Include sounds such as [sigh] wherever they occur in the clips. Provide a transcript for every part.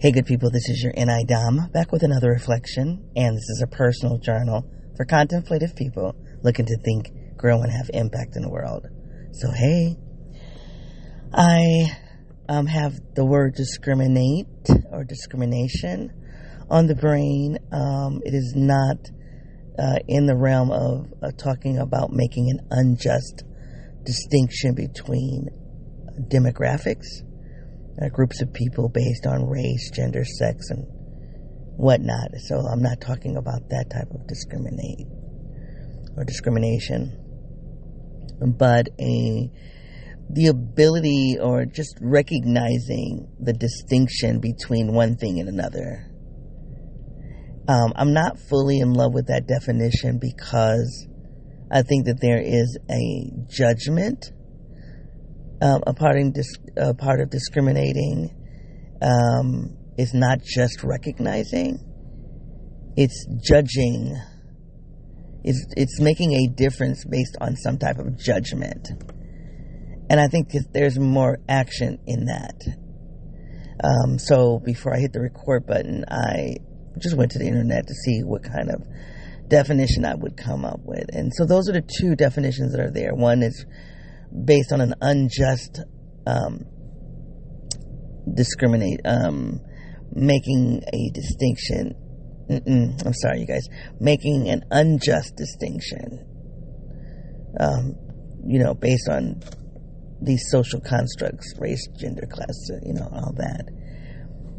Hey, good people, this is your NI Dom back with another reflection, and this is a personal journal for contemplative people looking to think, grow, and have impact in the world. So, hey, I um, have the word discriminate or discrimination on the brain. Um, it is not uh, in the realm of uh, talking about making an unjust distinction between demographics uh, groups of people based on race, gender, sex, and whatnot. So I'm not talking about that type of discriminate or discrimination, but a the ability or just recognizing the distinction between one thing and another. Um, I'm not fully in love with that definition because I think that there is a judgment um, a part in dis- a part of discriminating um, is not just recognizing; it's judging. It's it's making a difference based on some type of judgment, and I think there's more action in that. Um, so before I hit the record button, I just went to the internet to see what kind of definition I would come up with, and so those are the two definitions that are there. One is based on an unjust um, discriminate, um, making a distinction. Mm-mm, I'm sorry, you guys. Making an unjust distinction, um, you know, based on these social constructs, race, gender, class, you know, all that.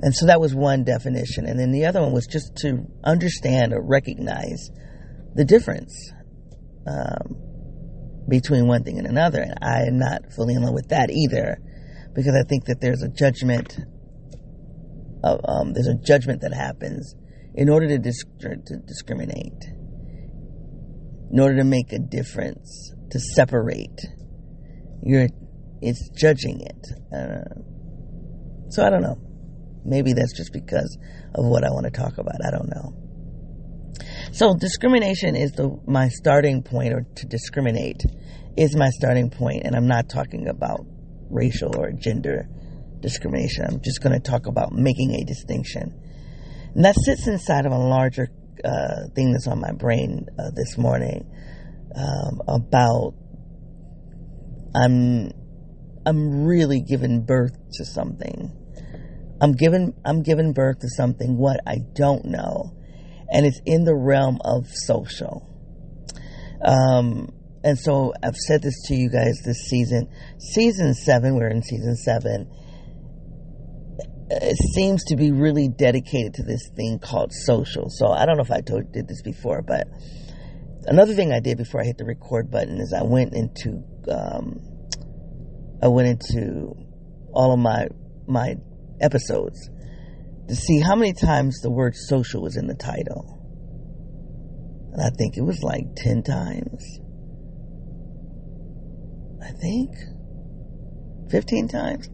And so that was one definition. And then the other one was just to understand or recognize the difference. Um, between one thing and another. And I am not fully in love with that either, because I think that there's a judgment. Of, um, there's a judgment that happens in order to, to discriminate, in order to make a difference, to separate. You're, it's judging it. Uh, so I don't know. Maybe that's just because of what I want to talk about. I don't know. So discrimination is the my starting point, or to discriminate is my starting point, and I'm not talking about racial or gender discrimination. I'm just going to talk about making a distinction, and that sits inside of a larger uh, thing that's on my brain uh, this morning um, about I'm I'm really giving birth to something. I'm giving I'm giving birth to something what I don't know and it's in the realm of social. Um, and so I've said this to you guys this season. Season seven, we're in season seven. It seems to be really dedicated to this thing called social. So I don't know if I told, did this before, but another thing I did before I hit the record button is I went into um, I went into all of my my episodes to see how many times the word social was in the title. And I think it was like 10 times. I think 15 times.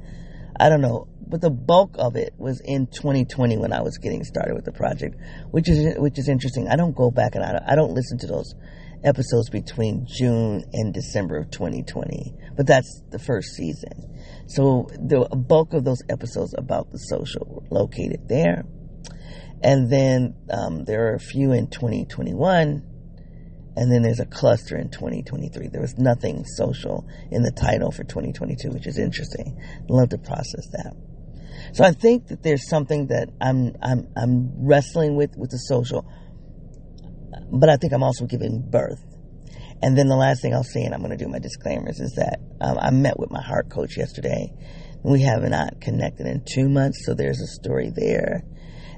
I don't know, but the bulk of it was in 2020 when I was getting started with the project, which is which is interesting. I don't go back and I don't, I don't listen to those episodes between June and December of 2020, but that's the first season. So the bulk of those episodes about the social were located there. And then um, there are a few in 2021, and then there's a cluster in 2023. There was nothing social in the title for 2022, which is interesting. Love to process that. So I think that there's something that I'm I'm I'm wrestling with with the social, but I think I'm also giving birth and then the last thing I'll say, and I'm going to do my disclaimers, is that um, I met with my heart coach yesterday. We have not connected in two months, so there's a story there.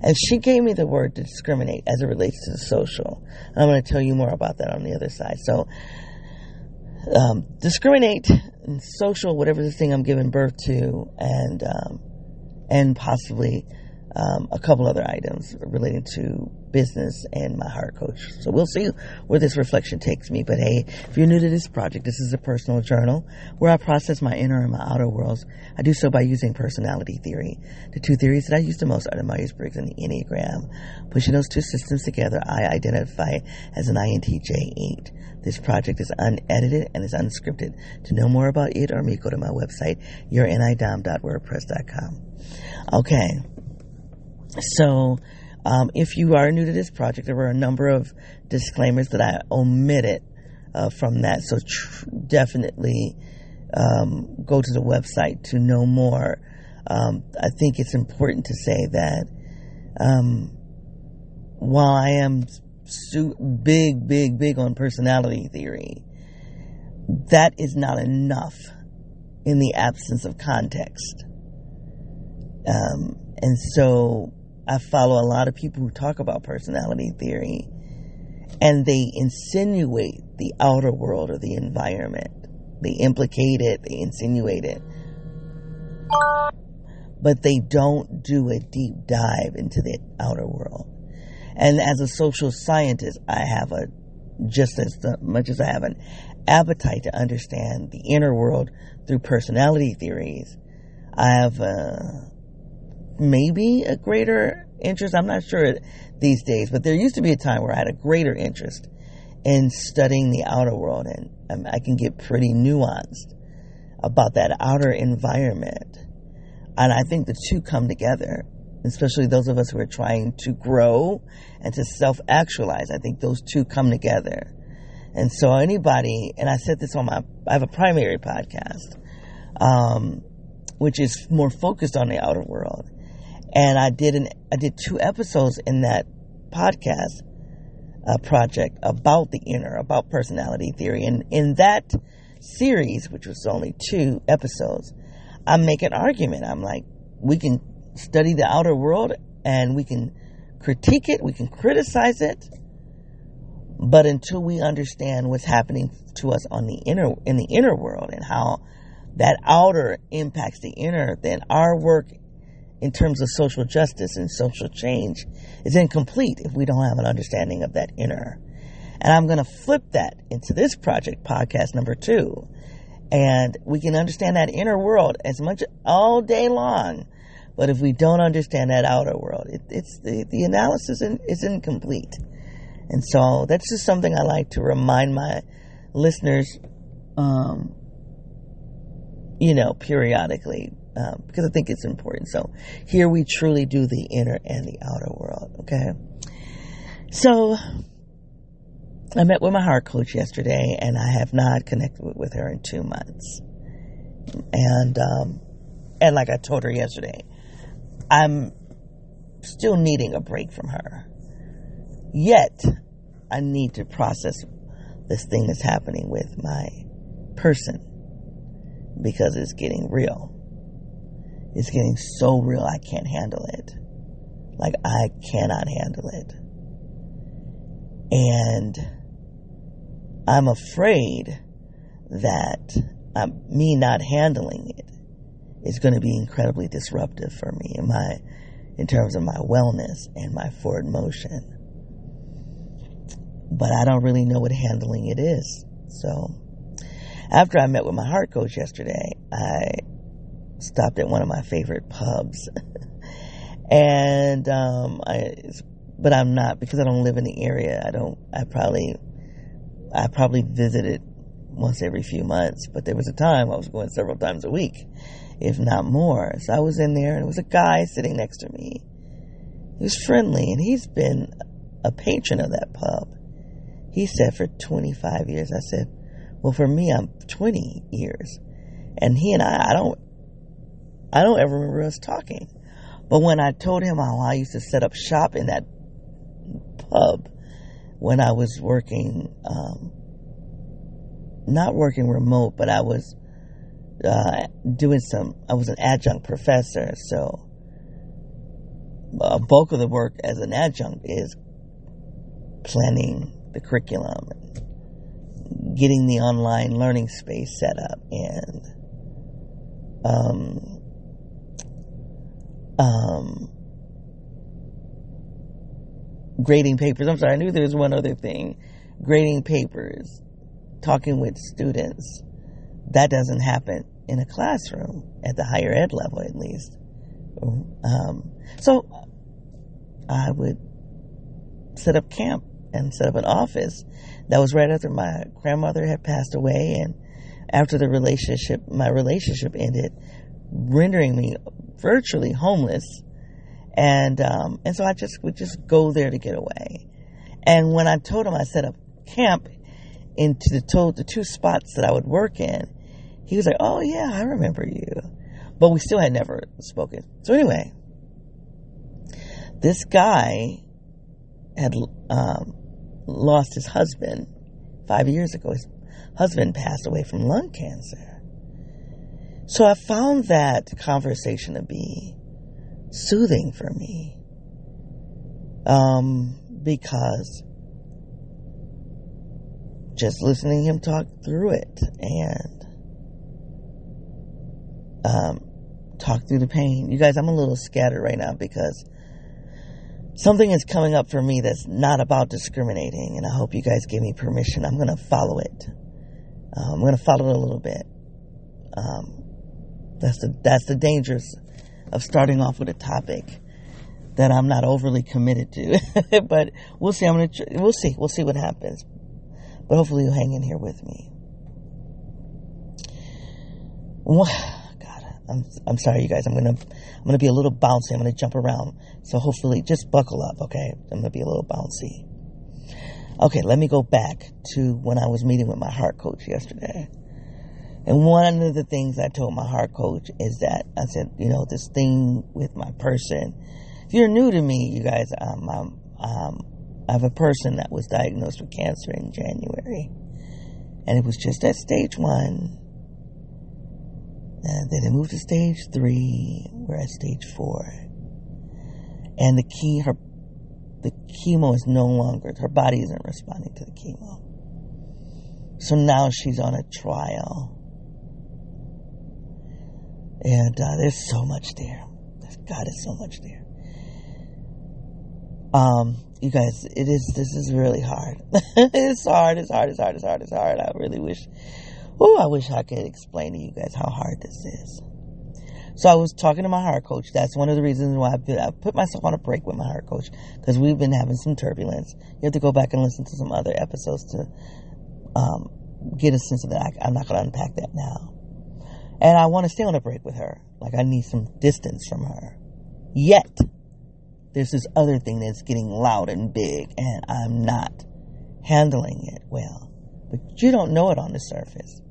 And she gave me the word to discriminate as it relates to the social. And I'm going to tell you more about that on the other side. So, um, discriminate and social, whatever the thing I'm giving birth to, and um, and possibly um, a couple other items relating to business and my heart coach. So we'll see where this reflection takes me. But hey, if you're new to this project, this is a personal journal where I process my inner and my outer worlds. I do so by using personality theory. The two theories that I use the most are the Myers Briggs and the Enneagram. Pushing those two systems together, I identify as an INTJ8. This project is unedited and is unscripted. To know more about it or me, go to my website, yournidom.wordpress.com. Okay. So, um, if you are new to this project, there were a number of disclaimers that I omitted uh, from that. So, tr- definitely um, go to the website to know more. Um, I think it's important to say that um, while I am su- big, big, big on personality theory, that is not enough in the absence of context. Um, and so I follow a lot of people who talk about personality theory and they insinuate the outer world or the environment. They implicate it, they insinuate it. But they don't do a deep dive into the outer world. And as a social scientist, I have a, just as much as I have an appetite to understand the inner world through personality theories, I have a, maybe a greater interest. I'm not sure these days, but there used to be a time where I had a greater interest in studying the outer world, and um, I can get pretty nuanced about that outer environment. And I think the two come together, especially those of us who are trying to grow and to self actualize. I think those two come together. And so, anybody, and I said this on my, I have a primary podcast, um, which is more focused on the outer world. And I did an, I did two episodes in that podcast uh, project about the inner, about personality theory. And in that series, which was only two episodes, I make an argument. I'm like, we can study the outer world and we can critique it, we can criticize it, but until we understand what's happening to us on the inner in the inner world and how that outer impacts the inner, then our work in terms of social justice and social change is incomplete if we don't have an understanding of that inner. And I'm going to flip that into this project, podcast number two. And we can understand that inner world as much all day long. But if we don't understand that outer world, it, it's the, the analysis in, is incomplete. And so that's just something I like to remind my listeners, um, you know, periodically um, because I think it's important. So here we truly do the inner and the outer world. Okay. So I met with my heart coach yesterday, and I have not connected with her in two months. And um, and like I told her yesterday, I'm still needing a break from her. Yet I need to process this thing that's happening with my person because it's getting real. It's getting so real, I can't handle it. Like, I cannot handle it. And I'm afraid that um, me not handling it is going to be incredibly disruptive for me in my, in terms of my wellness and my forward motion. But I don't really know what handling it is. So, after I met with my heart coach yesterday, I stopped at one of my favorite pubs. [laughs] and um, I, but I'm not because I don't live in the area. I don't. I probably, I probably visited once every few months. But there was a time I was going several times a week, if not more. So I was in there, and it was a guy sitting next to me. He was friendly, and he's been a patron of that pub. He said for 25 years. I said, well, for me, I'm 20 years. And he and I, I don't I don't ever remember us talking. But when I told him how I used to set up shop in that pub when I was working, um, not working remote, but I was uh, doing some, I was an adjunct professor, so a bulk of the work as an adjunct is planning the curriculum, getting the online learning space set up, and um, um, grading papers. I'm sorry, I knew there was one other thing. Grading papers, talking with students. That doesn't happen in a classroom at the higher ed level, at least. Um, so I would set up camp and set up an office. That was right after my grandmother had passed away, and after the relationship, my relationship ended, rendering me virtually homeless. And, um, and so I just would just go there to get away. And when I told him I set up camp into the, the two spots that I would work in, he was like, Oh yeah, I remember you. But we still had never spoken. So anyway, this guy had, um, lost his husband five years ago. His husband passed away from lung cancer. So I found that conversation to be soothing for me. Um, because just listening him talk through it and um, talk through the pain. You guys, I'm a little scattered right now because something is coming up for me that's not about discriminating, and I hope you guys give me permission. I'm going to follow it. Uh, I'm going to follow it a little bit. Um, that's the that's the dangers of starting off with a topic that I'm not overly committed to. [laughs] but we'll see. I'm gonna we'll see. We'll see what happens. But hopefully you'll hang in here with me. God, I'm I'm sorry, you guys. I'm gonna I'm gonna be a little bouncy. I'm gonna jump around. So hopefully, just buckle up, okay? I'm gonna be a little bouncy. Okay, let me go back to when I was meeting with my heart coach yesterday. And one of the things I told my heart coach is that I said, you know, this thing with my person. If you're new to me, you guys, um, um, um, I have a person that was diagnosed with cancer in January, and it was just at stage one. And then it moved to stage three. We're at stage four, and the key, her, the chemo is no longer. Her body isn't responding to the chemo. So now she's on a trial and uh, there's so much there. God, is so much there. Um, you guys, it is. This is really hard. [laughs] it's hard. It's hard. It's hard. It's hard. It's hard. I really wish. Oh, I wish I could explain to you guys how hard this is. So I was talking to my heart coach. That's one of the reasons why I put myself on a break with my heart coach because we've been having some turbulence. You have to go back and listen to some other episodes to um, get a sense of that. I, I'm not going to unpack that now. And I want to stay on a break with her. Like I need some distance from her. Yet, there's this other thing that's getting loud and big, and I'm not handling it well. But you don't know it on the surface.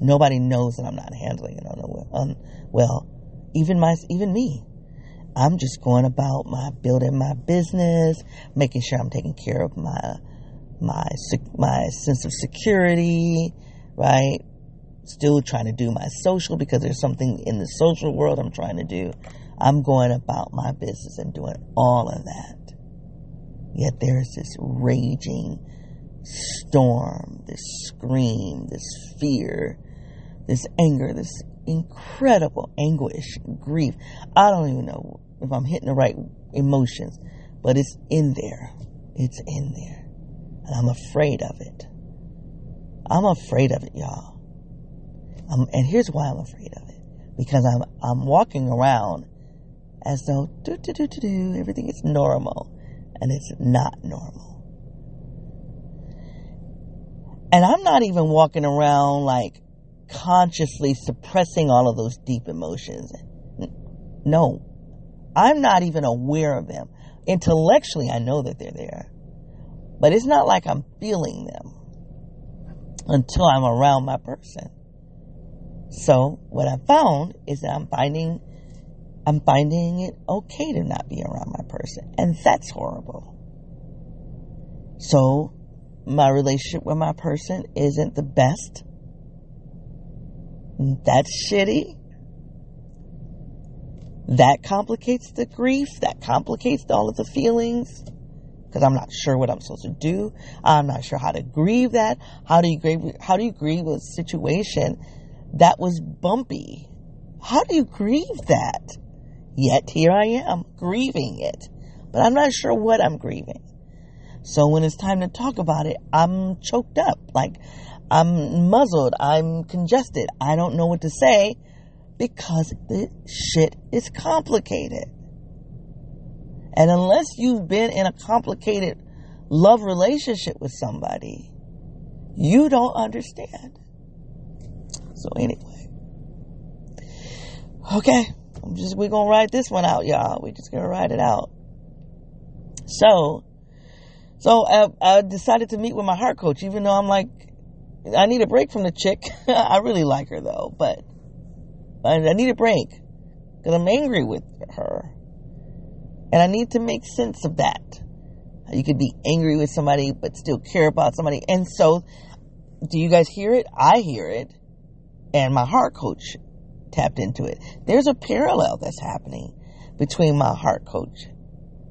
Nobody knows that I'm not handling it on the on well. Even my even me. I'm just going about my building my business, making sure I'm taking care of my my my sense of security, right? Still trying to do my social because there's something in the social world I'm trying to do. I'm going about my business and doing all of that. Yet there is this raging storm, this scream, this fear, this anger, this incredible anguish, grief. I don't even know if I'm hitting the right emotions, but it's in there. It's in there. And I'm afraid of it. I'm afraid of it, y'all. And here's why I'm afraid of it. Because I'm, I'm walking around as though do, do, do, do, do, everything is normal. And it's not normal. And I'm not even walking around like consciously suppressing all of those deep emotions. No, I'm not even aware of them. Intellectually, I know that they're there. But it's not like I'm feeling them until I'm around my person. So what I found is that I'm finding I'm finding it okay to not be around my person. And that's horrible. So my relationship with my person isn't the best. That's shitty. That complicates the grief. That complicates all of the feelings. Because I'm not sure what I'm supposed to do. I'm not sure how to grieve that. How do you grieve? How do you grieve with a situation that was bumpy. How do you grieve that? Yet here I am, grieving it. But I'm not sure what I'm grieving. So when it's time to talk about it, I'm choked up. Like, I'm muzzled. I'm congested. I don't know what to say because the shit is complicated. And unless you've been in a complicated love relationship with somebody, you don't understand. So anyway. Okay. I'm just we're gonna ride this one out, y'all. We're just gonna ride it out. So, so I, I decided to meet with my heart coach, even though I'm like, I need a break from the chick. [laughs] I really like her though, but I, I need a break because I'm angry with her, and I need to make sense of that. You could be angry with somebody but still care about somebody, and so do you guys hear it? I hear it, and my heart coach tapped into it. There's a parallel that's happening between my heart coach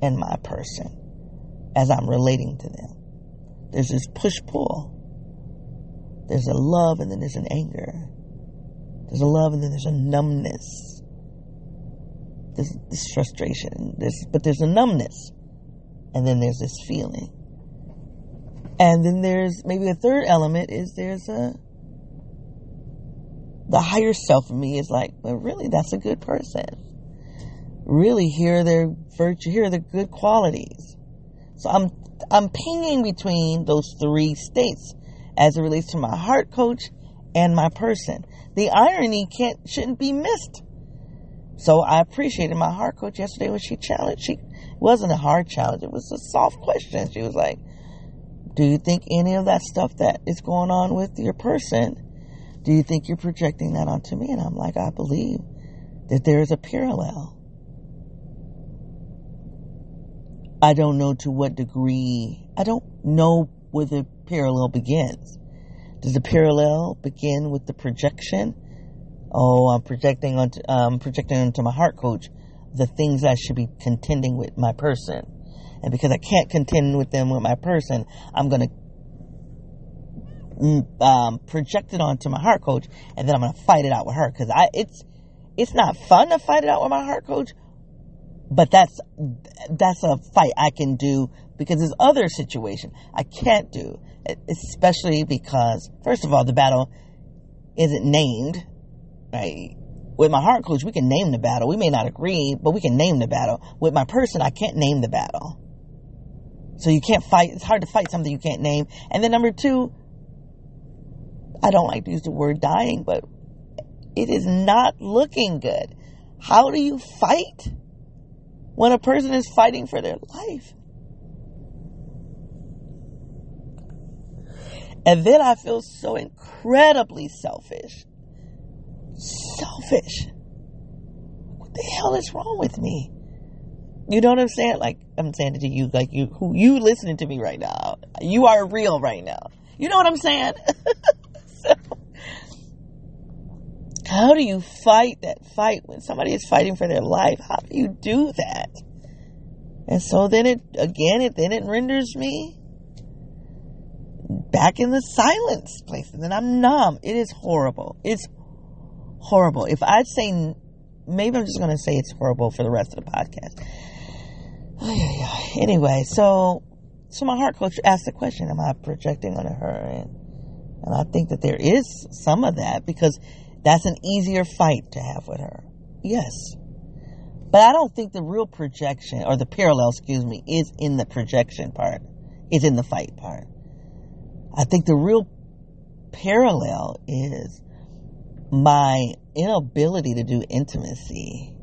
and my person as I'm relating to them. There's this push pull. There's a love and then there's an anger. There's a love and then there's a numbness. There's this frustration. There's, but there's a numbness. And then there's this feeling. And then there's maybe a third element is there's a the higher self of me is like, well, really, that's a good person. Really, here are their virtue, here are the good qualities. So I'm I'm pinging between those three states as it relates to my heart coach and my person. The irony can't shouldn't be missed. So I appreciated my heart coach yesterday when she challenged. She wasn't a hard challenge; it was a soft question. She was like, "Do you think any of that stuff that is going on with your person?" Do you think you're projecting that onto me? And I'm like, I believe that there is a parallel. I don't know to what degree, I don't know where the parallel begins. Does the parallel begin with the projection? Oh, I'm projecting onto, um, projecting onto my heart coach the things I should be contending with my person. And because I can't contend with them with my person, I'm going to um, projected onto my heart coach, and then I'm gonna fight it out with her because I it's it's not fun to fight it out with my heart coach, but that's that's a fight I can do because there's other situation I can't do, especially because first of all the battle isn't named, right? With my heart coach, we can name the battle. We may not agree, but we can name the battle. With my person, I can't name the battle. So you can't fight. It's hard to fight something you can't name. And then number two, I don't like to use the word dying, but it is not looking good. How do you fight when a person is fighting for their life? And then I feel so incredibly selfish. Selfish. What the hell is wrong with me? You know what I'm saying? Like I'm saying to you, like you who you listening to me right now. You are real right now. You know what I'm saying? [laughs] [laughs] how do you fight that fight when somebody is fighting for their life? How do you do that? And so then it, again, it, then it renders me back in the silence place. And then I'm numb. It is horrible. It's horrible. If I'd say, maybe I'm just going to say it's horrible for the rest of the podcast. [sighs] Anyway, so, so my heart coach asked the question, am I projecting on her? And and I think that there is some of that because that's an easier fight to have with her. Yes. But I don't think the real projection, or the parallel, excuse me, is in the projection part, is in the fight part. I think the real parallel is my inability to do intimacy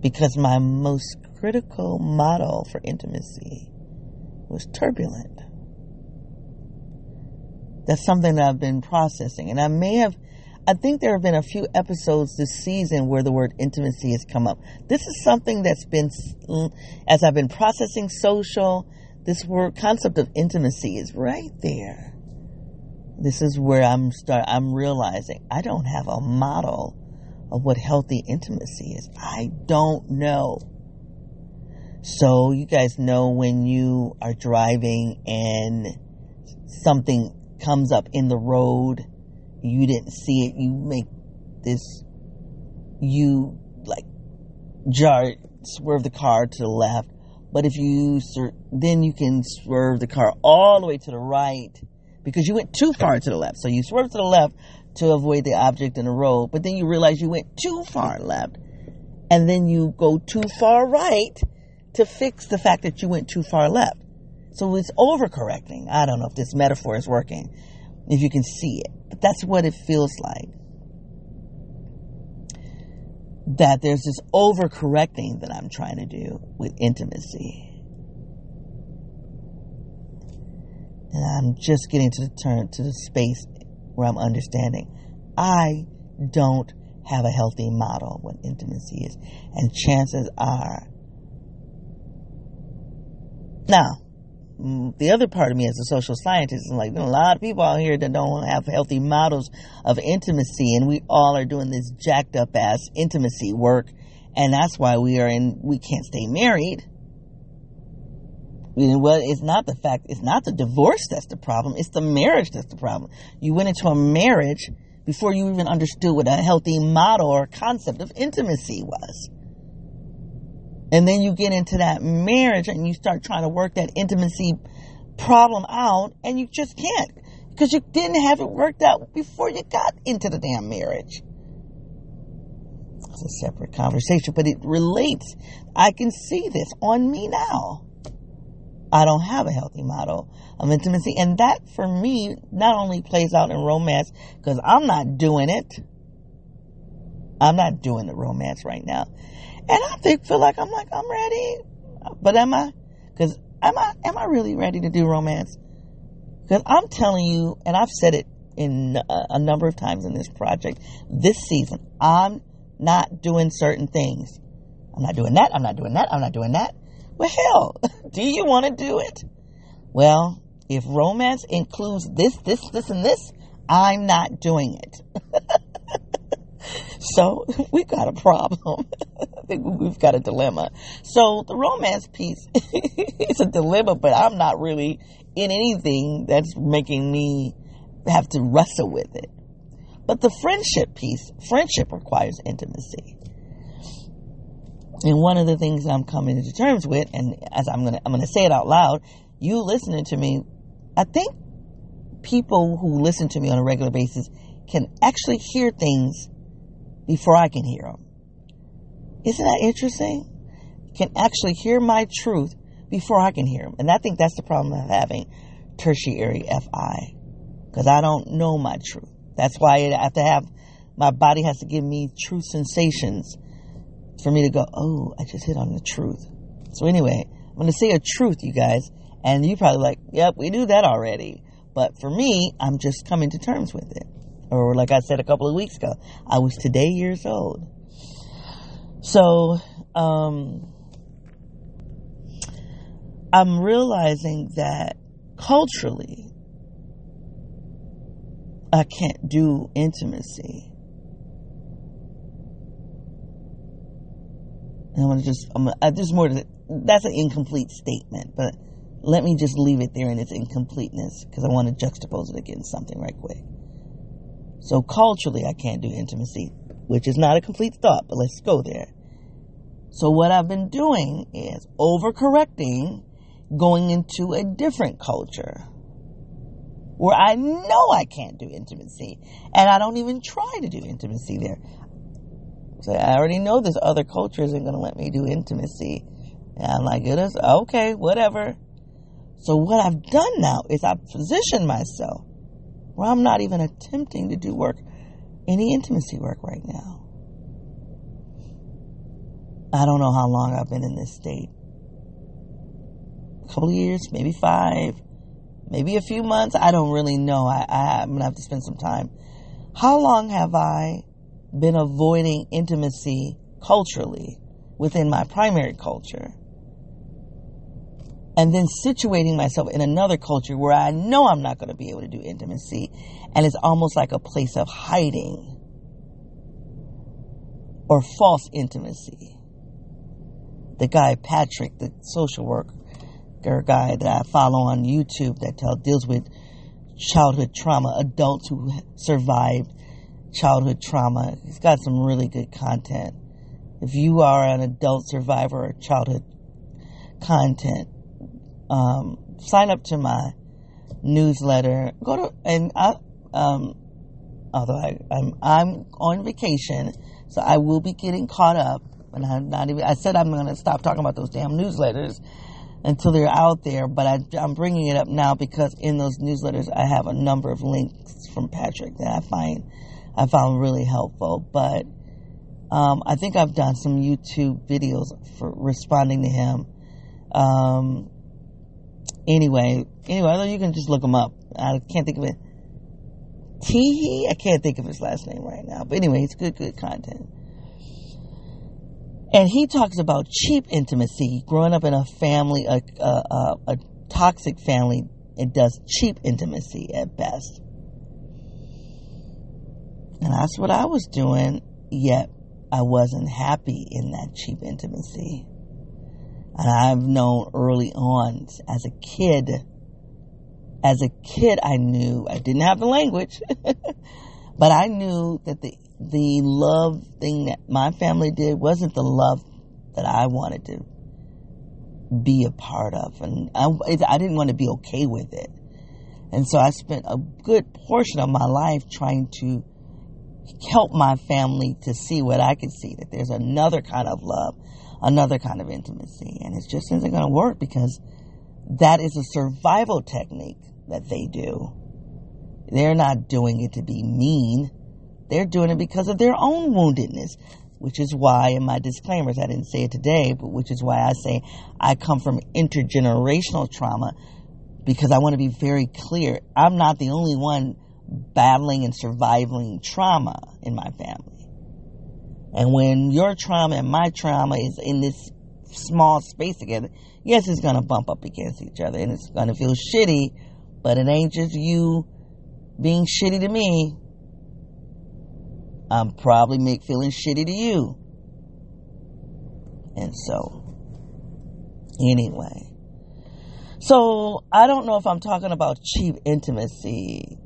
because my most critical model for intimacy was turbulent. That's something that I've been processing. And I may have, I think there have been a few episodes this season where the word intimacy has come up. This is something that's been, as I've been processing social, this word concept of intimacy is right there. This is where I'm start, I'm realizing I don't have a model of what healthy intimacy is. I don't know. So you guys know when you are driving and something comes up in the road, you didn't see it, you make this, you like jar, swerve the car to the left. But if you, then you can swerve the car all the way to the right because you went too far to the left. So you swerve to the left to avoid the object in the road, but then you realize you went too far left. And then you go too far right to fix the fact that you went too far left. So it's overcorrecting. I don't know if this metaphor is working, if you can see it, but that's what it feels like. that there's this overcorrecting that I'm trying to do with intimacy. And I'm just getting to the turn to the space where I'm understanding I don't have a healthy model what intimacy is. And chances are now the other part of me as a social scientist is like, a lot of people out here that don't have healthy models of intimacy, and we all are doing this jacked up ass intimacy work, and that's why we are in, we can't stay married. You know, well, it's not the fact, it's not the divorce that's the problem, it's the marriage that's the problem. You went into a marriage before you even understood what a healthy model or concept of intimacy was. And then you get into that marriage and you start trying to work that intimacy problem out and you just can't because you didn't have it worked out before you got into the damn marriage. It's a separate conversation, but it relates. I can see this on me now. I don't have a healthy model of intimacy. And that for me not only plays out in romance because I'm not doing it. I'm not doing the romance right now. And I think, feel like I'm like, I'm ready. But am I? Cause am I, am I really ready to do romance? Cause I'm telling you, and I've said it in a, uh, a number of times in this project, this season, I'm not doing certain things. I'm not doing that. I'm not doing that. I'm not doing that. Well, hell, [laughs] do you want to do it? Well, if romance includes this, this, this, and this, I'm not doing it. [laughs] so [laughs] we've got a problem. [laughs] we've got a dilemma. So the romance piece [laughs] is a dilemma, but I'm not really in anything that's making me have to wrestle with it. But the friendship piece, friendship requires intimacy. And one of the things I'm coming to terms with, and as I'm gonna I'm gonna say it out loud, you listening to me, I think people who listen to me on a regular basis can actually hear things before I can hear them. Isn't that interesting? Can actually hear my truth before I can hear them. And I think that's the problem of having tertiary Fi. Because I don't know my truth. That's why I have to have, my body has to give me true sensations for me to go, oh, I just hit on the truth. So anyway, I'm going to say a truth, you guys. And you probably like, yep, we knew that already. But for me, I'm just coming to terms with it. Or like I said a couple of weeks ago, I was today years old. So, um, I'm realizing that culturally, I can't do intimacy. I'm gonna just, I'm, I, there's more to that's an incomplete statement, but let me just leave it there in its incompleteness because I want to juxtapose it against something right quick. So culturally, I can't do intimacy which is not a complete thought, but let's go there. So what I've been doing is overcorrecting, going into a different culture where I know I can't do intimacy and I don't even try to do intimacy there. So I already know this other culture isn't going to let me do intimacy. And I'm like, goodness, okay, whatever. So what I've done now is I've positioned myself where I'm not even attempting to do work any intimacy work right now. I don't know how long I've been in this state. A couple of years, maybe five, maybe a few months. I don't really know. I, I, I'm going to have to spend some time. How long have I been avoiding intimacy culturally within my primary culture? And then situating myself in another culture where I know I'm not going to be able to do intimacy, and it's almost like a place of hiding or false intimacy. The guy Patrick, the social worker guy that I follow on YouTube that tell, deals with childhood trauma, adults who survived childhood trauma. He's got some really good content. If you are an adult survivor of childhood content, um, sign up to my newsletter. Go to and I, um, although I, I'm I'm on vacation, so I will be getting caught up. And I'm not even. I said I'm going to stop talking about those damn newsletters until they're out there. But I, I'm bringing it up now because in those newsletters I have a number of links from Patrick that I find I found really helpful. But Um, I think I've done some YouTube videos for responding to him. Um, anyway, anyway, you can just look him up. I can't think of it. Teehee? I can't think of his last name right now. But anyway, it's good, good content. And he talks about cheap intimacy, growing up in a family, a, a, a, a toxic family, it does cheap intimacy at best. And that's what I was doing, yet I wasn't happy in that cheap intimacy. And I've known early on as a kid, as a kid, I knew I didn't have the language, [laughs] but I knew that the, the love thing that my family did wasn't the love that I wanted to be a part of. And I, I didn't want to be okay with it. And so I spent a good portion of my life trying to help my family to see what I could see that there's another kind of love, another kind of intimacy. And it just isn't going to work because that is a survival technique that they do. They're not doing it to be mean. They're doing it because of their own woundedness, which is why in my disclaimers, I didn't say it today, but which is why I say I come from intergenerational trauma because I want to be very clear. I'm not the only one battling and surviving trauma in my family. And when your trauma and my trauma is in this small space together, yes, it's going to bump up against each other and it's going to feel shitty, but it ain't just you being shitty to me. I'm probably make feeling shitty to you. And so, anyway. So, I don't know if I'm talking about cheap intimacy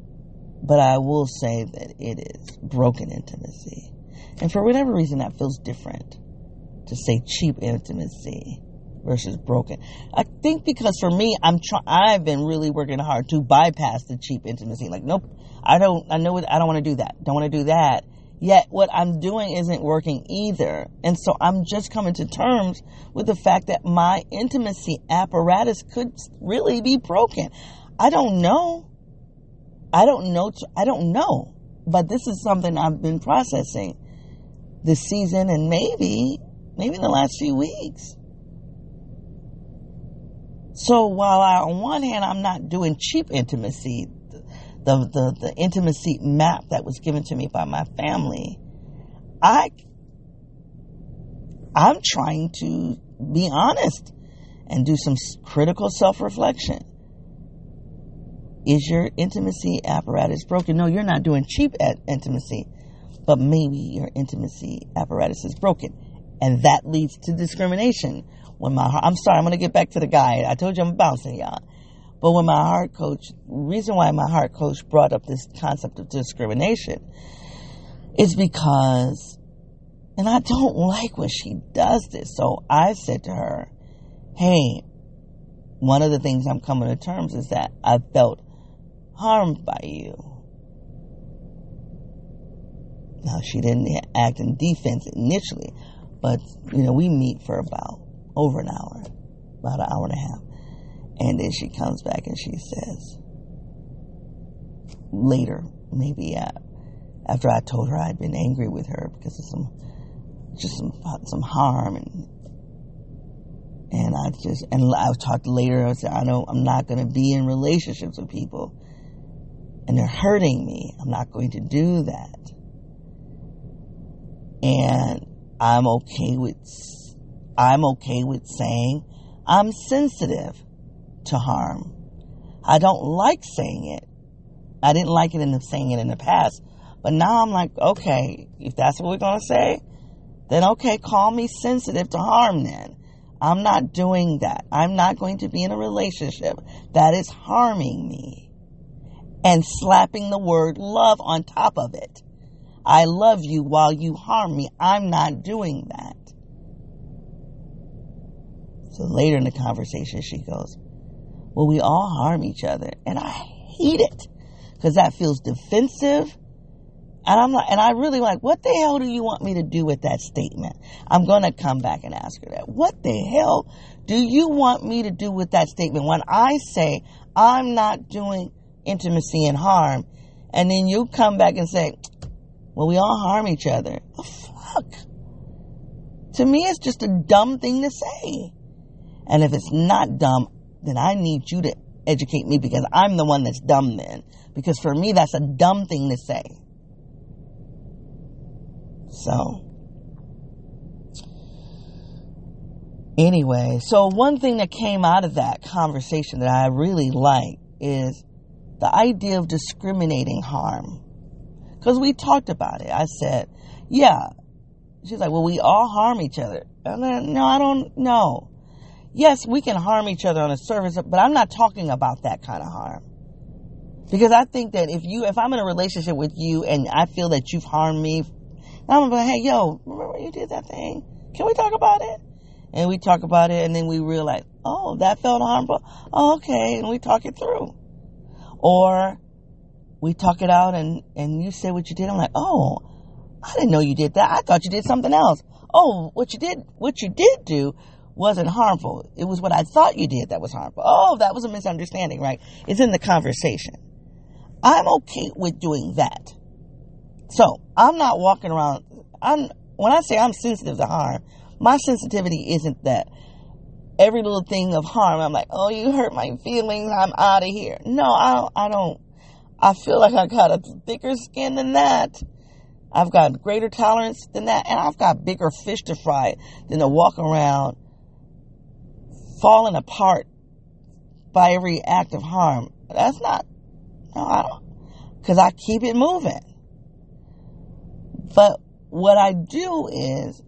but I will say that it is broken intimacy. And for whatever reason, that feels different to say cheap intimacy versus broken. I think because for me, I'm I've been really working hard to bypass the cheap intimacy. Like, nope, I don't, I know, I don't want to do that. Don't want to do that. Yet what I'm doing isn't working either. And so I'm just coming to terms with the fact that my intimacy apparatus could really be broken. I don't know. I don't know. I don't know. But this is something I've been processing this season and maybe, maybe in the last few weeks. So while I, on one hand, I'm not doing cheap intimacy, the, the, the intimacy map that was given to me by my family, I, I'm trying to be honest and do some critical self reflection. Is your intimacy apparatus broken? No, you're not doing cheap intimacy, but maybe your intimacy apparatus is broken. And that leads to discrimination. When my heart, I'm sorry, I'm going to get back to the guy. I told you I'm bouncing y'all. But when my heart coach, reason why my heart coach brought up this concept of discrimination is because, and I don't like when she does this. So I said to her, hey, one of the things I'm coming to terms is that I felt harmed by you. Now, she didn't act in defense initially, but, you know, we meet for about over an hour, about an hour and a half. And then she comes back and she says, later, maybe uh, after I told her I'd been angry with her because of some, just some, some harm and and I just and I talked later. I said, I know I'm not going to be in relationships with people and they're hurting me. I'm not going to do that. And I'm okay with, I'm okay with saying I'm sensitive to harm. I don't like saying it. I didn't like it in the saying it in the past, but now I'm like, okay, if that's what we're going to say, then okay, call me sensitive to harm then. I'm not doing that. I'm not going to be in a relationship that is harming me and slapping the word love on top of it. I love you while you harm me. I'm not doing that. So later in the conversation, she goes, Well, we all harm each other. And I hate it because that feels defensive. And I'm like, and I really like, what the hell do you want me to do with that statement? I'm going to come back and ask her that. What the hell do you want me to do with that statement when I say I'm not doing intimacy and harm. And then you come back and say, well, we all harm each other. Fuck. To me, it's just a dumb thing to say. And if it's not dumb, then I need you to educate me because I'm the one that's dumb then. Because for me, that's a dumb thing to say. So, anyway, so one thing that came out of that conversation that I really like is the idea of discriminating harm. Because we talked about it. I said, yeah. She's like, well, we all harm each other. And then, no, I don't know. Yes, we can harm each other on a surface, but I'm not talking about that kind of harm. Because I think that if you, if I'm in a relationship with you and I feel that you've harmed me, I'm like, hey, yo, remember you did that thing? Can we talk about it? And we talk about it and then we realize, oh, that felt harmful. Oh, okay. And we talk it through. Or we talk it out and, and you say what you did. I'm like, oh, I didn't know you did that. I thought you did something else. Oh, what you did, what you did do wasn't harmful. It was what I thought you did that was harmful. Oh, that was a misunderstanding, right? It's in the conversation. I'm okay with doing that. So I'm not walking around. I'm when I say I'm sensitive to harm, my sensitivity isn't that every little thing of harm. I'm like, oh, you hurt my feelings. I'm out of here. No, I don't. I don't. I feel like I got a thicker skin than that. I've got greater tolerance than that, and I've got bigger fish to fry than to walk around falling apart by every act of harm. That's not, no, I don't, because I keep it moving. But what I do is,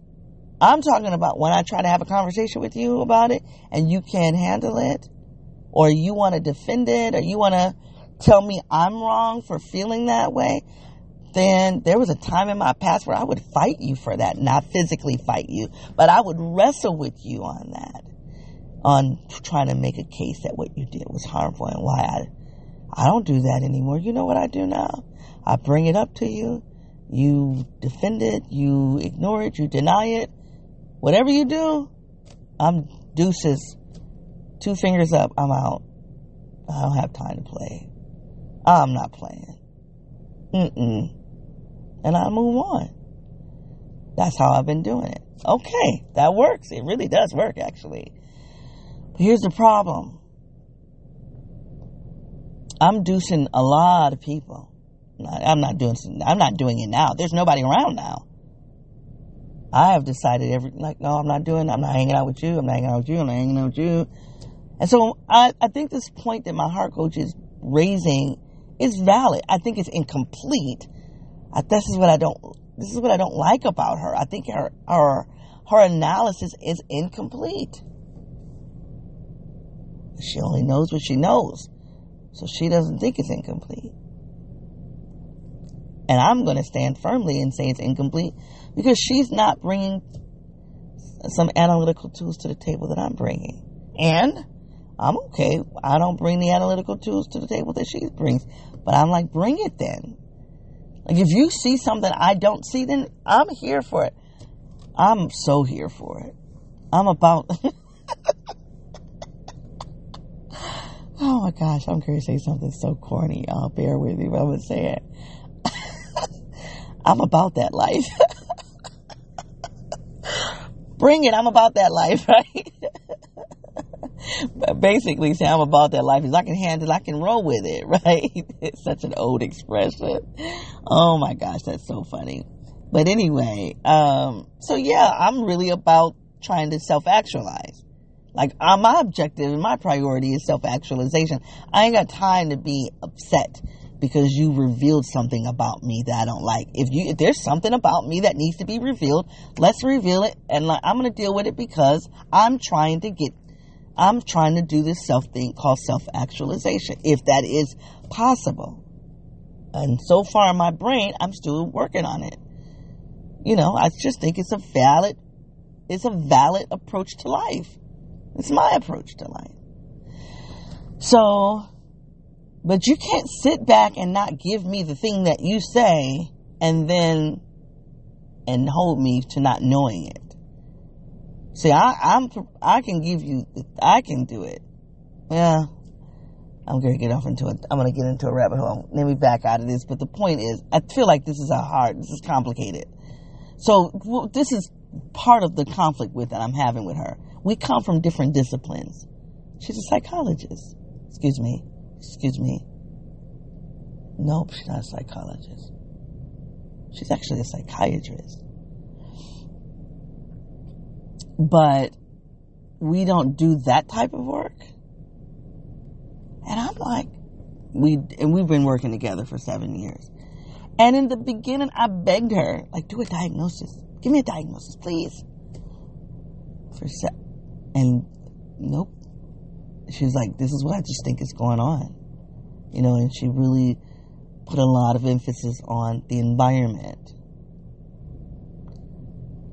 I'm talking about when I try to have a conversation with you about it and you can't handle it, or you want to defend it, or you want to tell me I'm wrong for feeling that way, then there was a time in my past where I would fight you for that, not physically fight you, but I would wrestle with you on that on trying to make a case that what you did was harmful and why I I don't do that anymore. You know what I do now? I bring it up to you. You defend it. You ignore it. You deny it. Whatever you do, I'm deuces. Two fingers up. I'm out. I don't have time to play. I'm not playing. Mm-mm. And I move on. That's how I've been doing it. Okay, that works. It really does work, actually. Here's the problem. I'm deucing a lot of people. I'm not doing. I'm not doing it now. There's nobody around now. I have decided every like no, I'm not doing. I'm not hanging out with you. I'm not hanging out with you. I'm not hanging out with you. And so I, I think this point that my heart coach is raising is valid. I think it's incomplete. I, this is what I don't. This is what I don't like about her. I think her her her analysis is incomplete. She only knows what she knows. So she doesn't think it's incomplete. And I'm going to stand firmly and say it's incomplete because she's not bringing some analytical tools to the table that I'm bringing. And I'm okay. I don't bring the analytical tools to the table that she brings. But I'm like, bring it then. Like, if you see something I don't see, then I'm here for it. I'm so here for it. I'm about. [laughs] Oh my gosh, I'm going to say something so corny. Y'all bear with me, but I'm to say it. [laughs] I'm about that life. [laughs] Bring it. I'm about that life, right? But [laughs] basically, say I'm about that life is I can handle, I can roll with it, [laughs] right? it's such an old expression. Oh my gosh, that's so funny. But anyway, um, so yeah, I'm really about trying to self actualize. Like uh, my objective and my priority is self actualization. I ain't got time to be upset because you revealed something about me that I don't like. If you if there's something about me that needs to be revealed, let's reveal it and like, I'm going to deal with it because I'm trying to get I'm trying to do this self thing called self actualization if that is possible. And so far in my brain, I'm still working on it. You know, I just think it's a valid it's a valid approach to life. It's my approach to life. So, but you can't sit back and not give me the thing that you say and then and hold me to not knowing it. See, I, I'm I can give you I can do it. Yeah, I'm gonna get off into it. I'm gonna get into a rabbit hole. Let me back out of this. But the point is, I feel like this is a hard. This is complicated. So this is part of the conflict with that I'm having with her. We come from different disciplines. She's a psychologist. Excuse me. Excuse me. Nope, she's not a psychologist. She's actually a psychiatrist. But we don't do that type of work. And I'm like, we, and we've been working together for seven years. And in the beginning, I begged her, like, do a diagnosis. Give me a diagnosis, please. For se- and nope. She was like, this is what I just think is going on. You know, and she really put a lot of emphasis on the environment.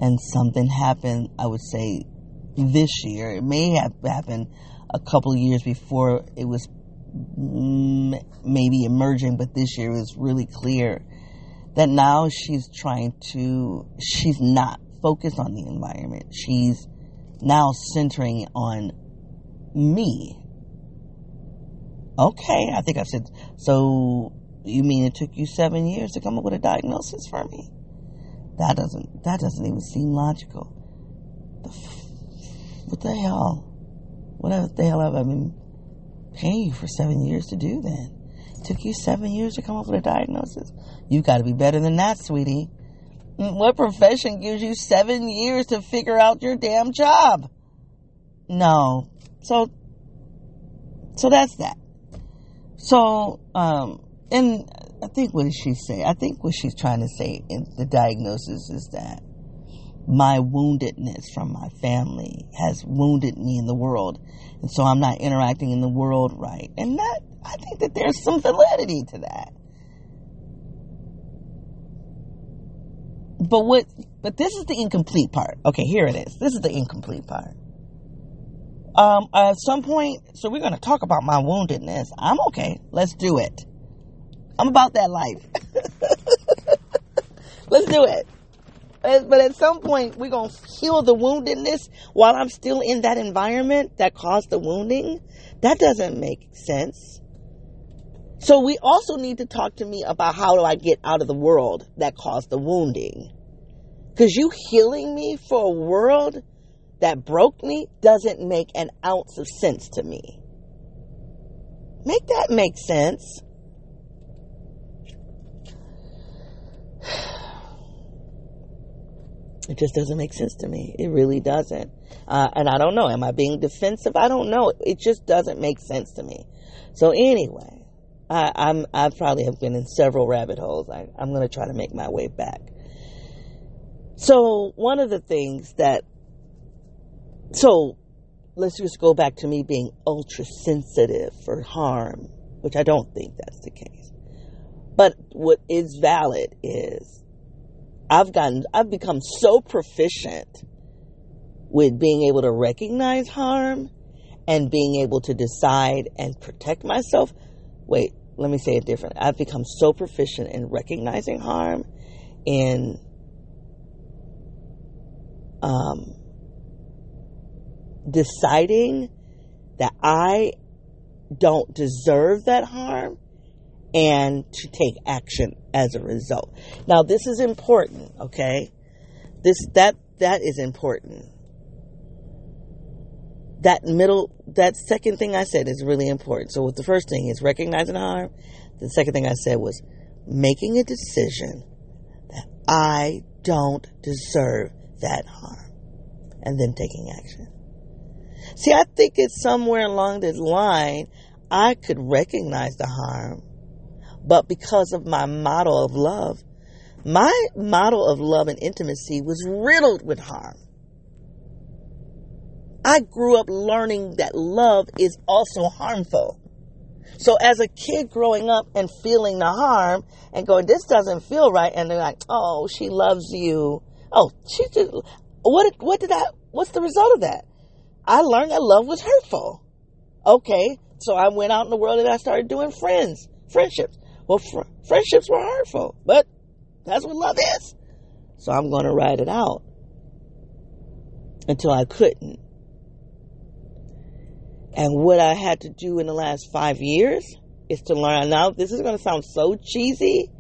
And something happened, I would say, this year. It may have happened a couple of years before it was mm, maybe emerging, but this year it was really clear that now she's trying to, she's not focused on the environment. She's now centering on me. Okay, I think I said, so you mean it took you seven years to come up with a diagnosis for me? That doesn't, that doesn't even seem logical. The f- what the hell? What the hell have I been paying you for seven years to do then? It took you seven years to come up with a diagnosis. You gotta be better than that, sweetie. Mm, what profession gives you seven years to figure out your damn job? No. So, so that's that. So, um, and I think what did she say? I think what she's trying to say in the diagnosis is that my woundedness from my family has wounded me in the world. And so I'm not interacting in the world right. And that, I think that there's some validity to that. But what, but this is the incomplete part. Okay, here it is. This is the incomplete part. Um, at some point, so we're going to talk about my woundedness. I'm okay. Let's do it. I'm about that life. [laughs] Let's do it. But at some point, we're going to heal the woundedness while I'm still in that environment that caused the wounding. That doesn't make sense. So we also need to talk to me about how do I get out of the world that caused the wounding. Because you healing me for a world that broke me doesn't make an ounce of sense to me. Make that make sense. It just doesn't make sense to me. It really doesn't. Uh, and I don't know. Am I being defensive? I don't know. It just doesn't make sense to me. So anyway, I, I'm I probably have been in several rabbit holes. I, I'm going to try to make my way back. So one of the things that so let's just go back to me being ultra sensitive for harm, which I don't think that's the case. But what is valid is I've gotten I've become so proficient with being able to recognize harm and being able to decide and protect myself. Wait, let me say it different. I've become so proficient in recognizing harm, in um, deciding that I don't deserve that harm and to take action as a result. Now this is important, okay? This that that is important that middle, that second thing I said is really important. So the first thing is recognizing harm. The second thing I said was making a decision that I don't deserve that harm and then taking action. See, I think it's somewhere along this line, I could recognize the harm, but because of my model of love, my model of love and intimacy was riddled with harm. I grew up learning that love is also harmful. So as a kid growing up and feeling the harm and going, this doesn't feel right. And they're like, oh, she loves you. Oh, she just, what, what did I, what's the result of that? I learned that love was hurtful. Okay. So I went out in the world and I started doing friends, friendships. Well, fr- friendships were hurtful, but that's what love is. So I'm going to ride it out until I couldn't. And what I had to do in the last five years is to learn. Now, this is going to sound so cheesy.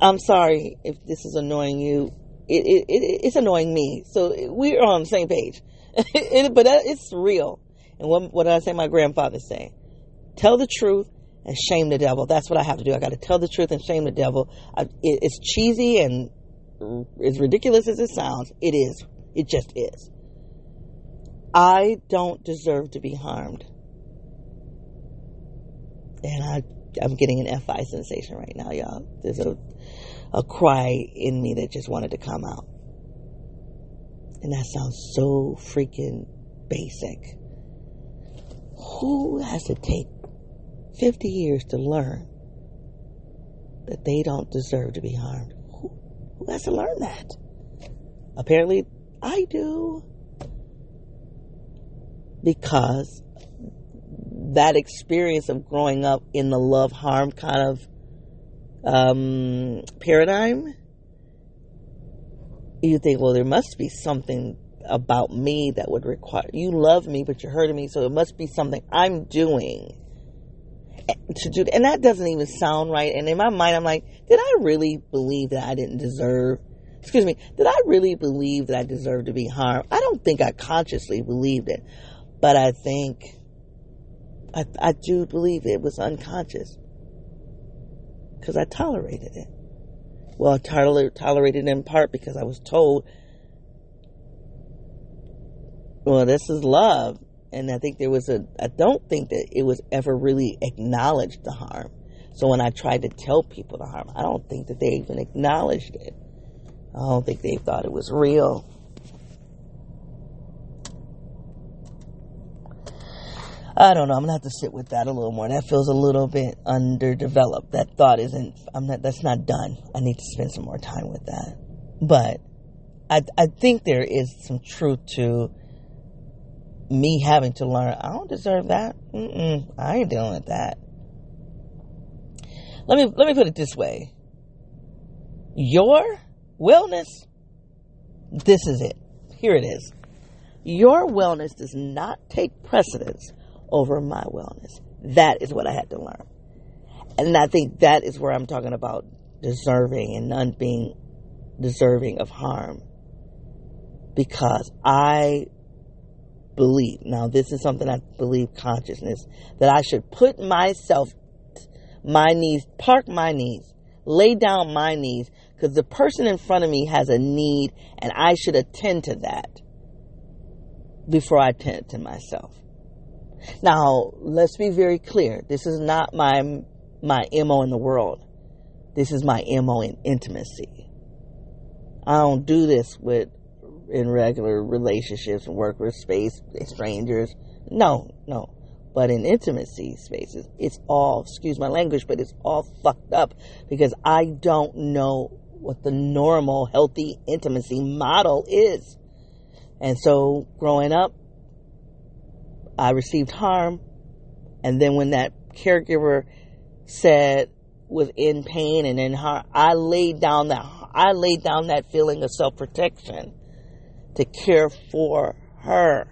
I'm sorry if this is annoying you. it, it, it it's annoying me. So we're on the same page. [laughs] but it's real. And what, what did I say my grandfather say? Tell the truth and shame the devil. That's what I have to do. I got to tell the truth and shame the devil. I, it, it's cheesy and as ridiculous as it sounds, it is. It just is. I don't deserve to be harmed. And I, I'm getting an Fi sensation right now, y'all. There's a, a cry in me that just wanted to come out. And that sounds so freaking basic. Who has to take 50 years to learn that they don't deserve to be harmed? Who, who has to learn that? Apparently, I do. Because that experience of growing up in the love harm kind of um, paradigm you think, well, there must be something about me that would require you love me, but you're hurting me, so it must be something I'm doing to do. And that doesn't even sound right. And in my mind, I'm like, did I really believe that I didn't deserve? Excuse me, did I really believe that I deserved to be harmed? I don't think I consciously believed it, but I think I, I do believe it was unconscious because I tolerated it. Well, I tolerated it in part because I was told, well, this is love. And I think there was a, I don't think that it was ever really acknowledged the harm. So when I tried to tell people the harm, I don't think that they even acknowledged it. I don't think they thought it was real. I don't know. I'm gonna have to sit with that a little more. That feels a little bit underdeveloped. That thought isn't. I'm not. That's not done. I need to spend some more time with that. But I, I think there is some truth to me having to learn. I don't deserve that. Mm-mm, I ain't dealing with that. Let me let me put it this way. Your wellness. This is it. Here it is. Your wellness does not take precedence over my wellness. That is what I had to learn. And I think that is where I'm talking about deserving and none being deserving of harm. Because I believe, now this is something I believe consciousness, that I should put myself, my knees, park my knees, lay down my knees, because the person in front of me has a need and I should attend to that before I attend to myself. Now, let's be very clear. This is not my my MO in the world. This is my MO in intimacy. I don't do this with in regular relationships and work with space strangers. No, no. But in intimacy spaces, it's all, excuse my language, but it's all fucked up because I don't know what the normal healthy intimacy model is. And so growing up, I received harm. And then when that caregiver said was in pain and in harm, I laid down that I laid down that feeling of self protection to care for her.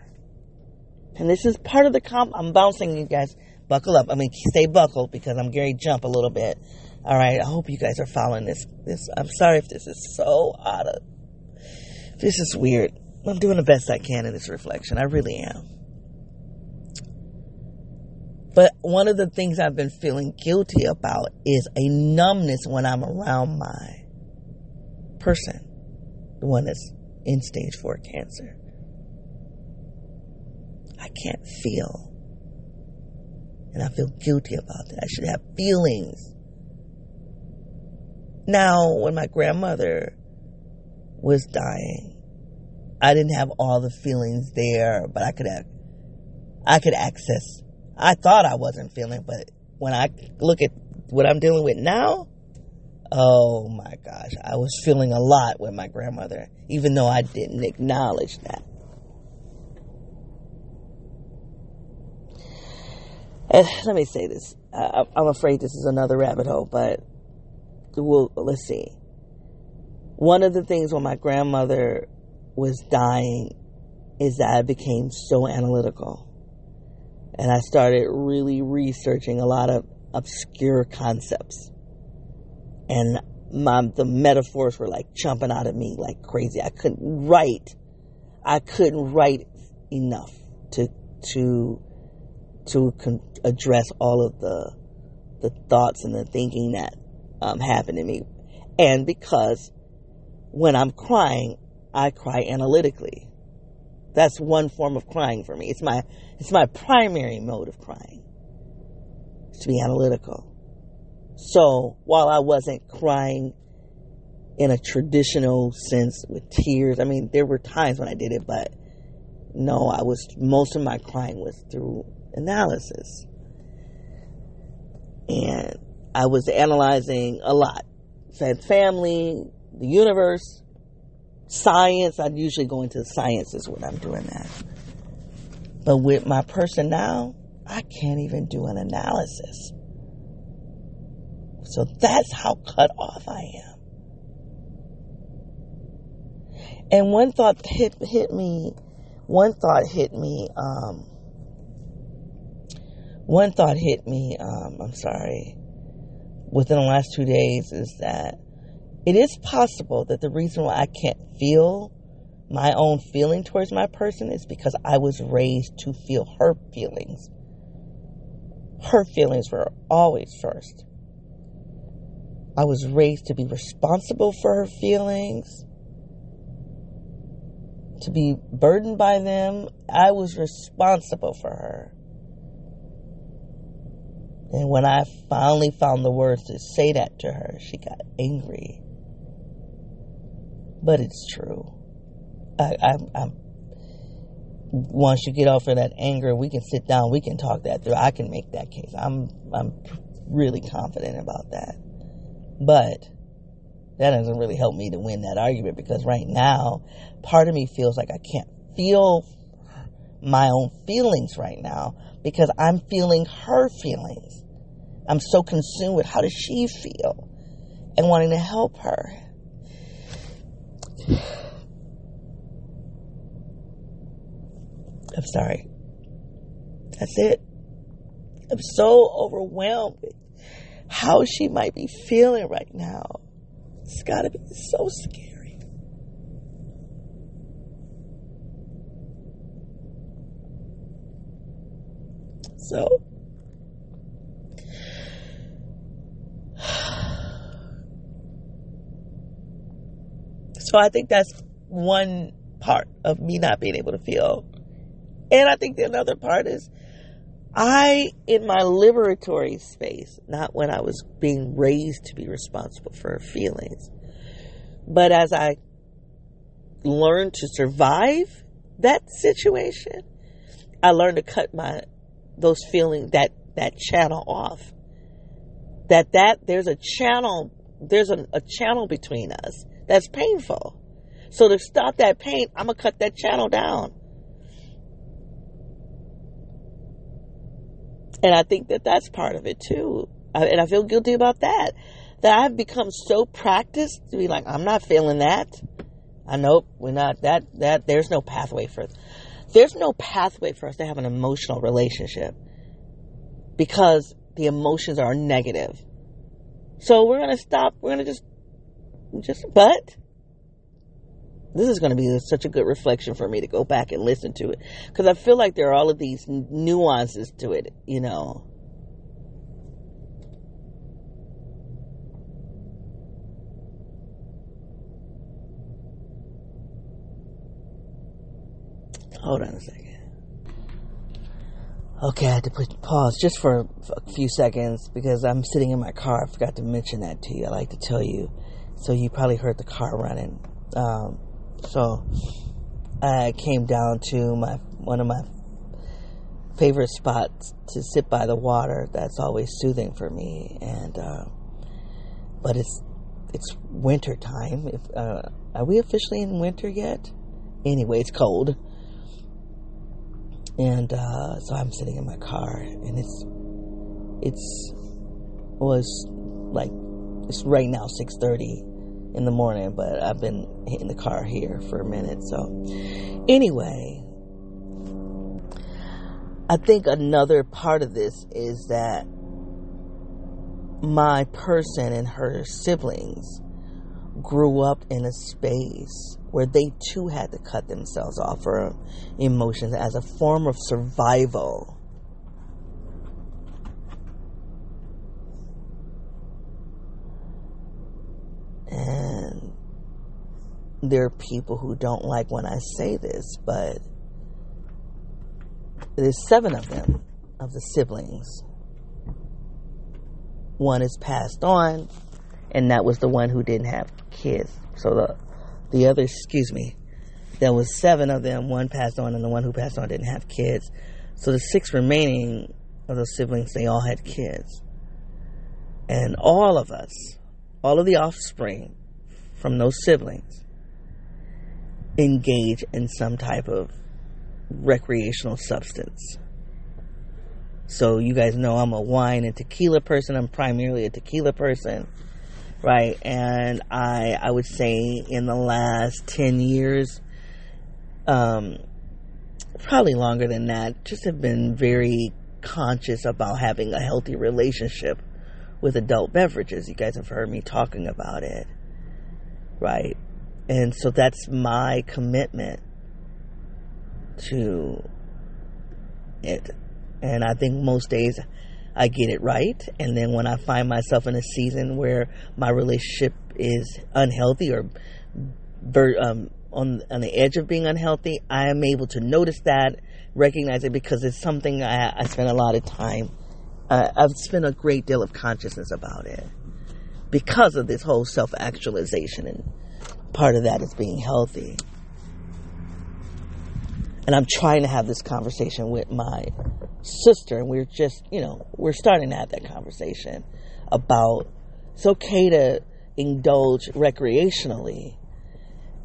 And this is part of the comp. I'm bouncing you guys. Buckle up. I mean, stay buckled because I'm to jump a little bit. All right. I hope you guys are following this. This. I'm sorry if this is so out of. This is weird. I'm doing the best I can in this reflection. I really am. But one of the things I've been feeling guilty about is a numbness when I'm around my person, the one that's in stage four cancer. I can't feel. And I feel guilty about that. I should have feelings. Now, when my grandmother was dying, I didn't have all the feelings there, but I could have, I could access I thought I wasn't feeling, but when I look at what I'm dealing with now, oh my gosh, I was feeling a lot with my grandmother, even though I didn't acknowledge that. And let me say this. I, am afraid this is another rabbit hole, but we'll, let's see. One of the things when my grandmother was dying is that I became so analytical and I started really researching a lot of obscure concepts. And my the metaphors were like jumping out of me like crazy. I couldn't write. I couldn't write enough to to to con- address all of the the thoughts and the thinking that um, happened to me, and because when I'm crying, I cry analytically. That's one form of crying for me. It's my it's my primary mode of crying. to be analytical. So while I wasn't crying in a traditional sense with tears, I mean there were times when I did it, but no, I was most of my crying was through analysis. And I was analyzing a lot. Said family, the universe, science. I'd usually go into sciences when I'm doing that. But with my person now, I can't even do an analysis. So that's how cut off I am. And one thought hit hit me. One thought hit me. Um, one thought hit me. Um, I'm sorry. Within the last two days, is that it is possible that the reason why I can't feel my own feeling towards my person is because I was raised to feel her feelings. Her feelings were always first. I was raised to be responsible for her feelings, to be burdened by them. I was responsible for her. And when I finally found the words to say that to her, she got angry. But it's true. I, I, I'm, once you get off of that anger, we can sit down, we can talk that through. I can make that case. I'm, I'm really confident about that. But that doesn't really help me to win that argument because right now, part of me feels like I can't feel my own feelings right now because I'm feeling her feelings. I'm so consumed with how does she feel and wanting to help her. I'm sorry. That's it. I'm so overwhelmed with how she might be feeling right now. It's gotta be so scary. So, [sighs] so I think that's one part of me not being able to feel. And I think the another part is I, in my liberatory space, not when I was being raised to be responsible for her feelings, but as I learned to survive that situation, I learned to cut my, those feelings, that, that channel off. That, that, there's a channel, there's a, a channel between us that's painful. So to stop that pain, I'm gonna cut that channel down. And I think that that's part of it too. And I feel guilty about that. That I've become so practiced to be like, I'm not feeling that. I know we're not that, that, there's no pathway for, there's no pathway for us to have an emotional relationship because the emotions are negative. So we're going to stop, we're going to just, just, but this is going to be such a good reflection for me to go back and listen to it because I feel like there are all of these nuances to it, you know. Hold on a second. Okay, I had to put pause just for a few seconds because I'm sitting in my car. I forgot to mention that to you. I like to tell you, so you probably heard the car running. Um, so I came down to my one of my favorite spots to sit by the water. That's always soothing for me. And uh, but it's it's winter time. If uh, are we officially in winter yet? Anyway, it's cold. And uh, so I'm sitting in my car, and it's it's was like it's right now six thirty in the morning, but I've been in the car here for a minute. So, anyway, I think another part of this is that my person and her siblings grew up in a space where they too had to cut themselves off from emotions as a form of survival. And there are people who don't like when I say this, but there's seven of them, of the siblings. One is passed on, and that was the one who didn't have kids. So the the other, excuse me, there was seven of them. One passed on, and the one who passed on didn't have kids. So the six remaining of those siblings, they all had kids, and all of us, all of the offspring from those siblings, engage in some type of recreational substance. So you guys know I'm a wine and tequila person. I'm primarily a tequila person right? And I I would say in the last ten years, um, probably longer than that, just have been very conscious about having a healthy relationship with adult beverages. You guys have heard me talking about it, right? And so that's my commitment to it. And I think most days I get it right. And then when I find myself in a season where my relationship is unhealthy or um, on on the edge of being unhealthy, I am able to notice that, recognize it because it's something I, I spend a lot of time. Uh, I've spent a great deal of consciousness about it because of this whole self actualization, and part of that is being healthy. And I'm trying to have this conversation with my sister, and we're just, you know, we're starting to have that conversation about it's okay to indulge recreationally.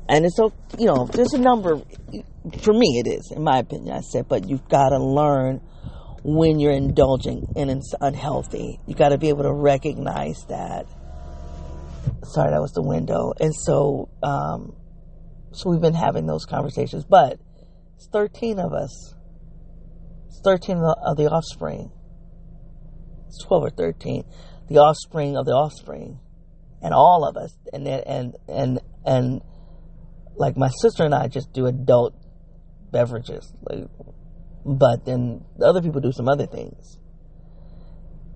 And it's, you know, there's a number, for me it is, in my opinion, I said, but you've got to learn when you're indulging and it's unhealthy. You got to be able to recognize that. Sorry, that was the window. And so, um, so we've been having those conversations, but it's 13 of us. It's 13 of the offspring. It's 12 or 13. The offspring of the offspring. And all of us. And, and, and, and, like my sister and I just do adult beverages. Like, but then the other people do some other things.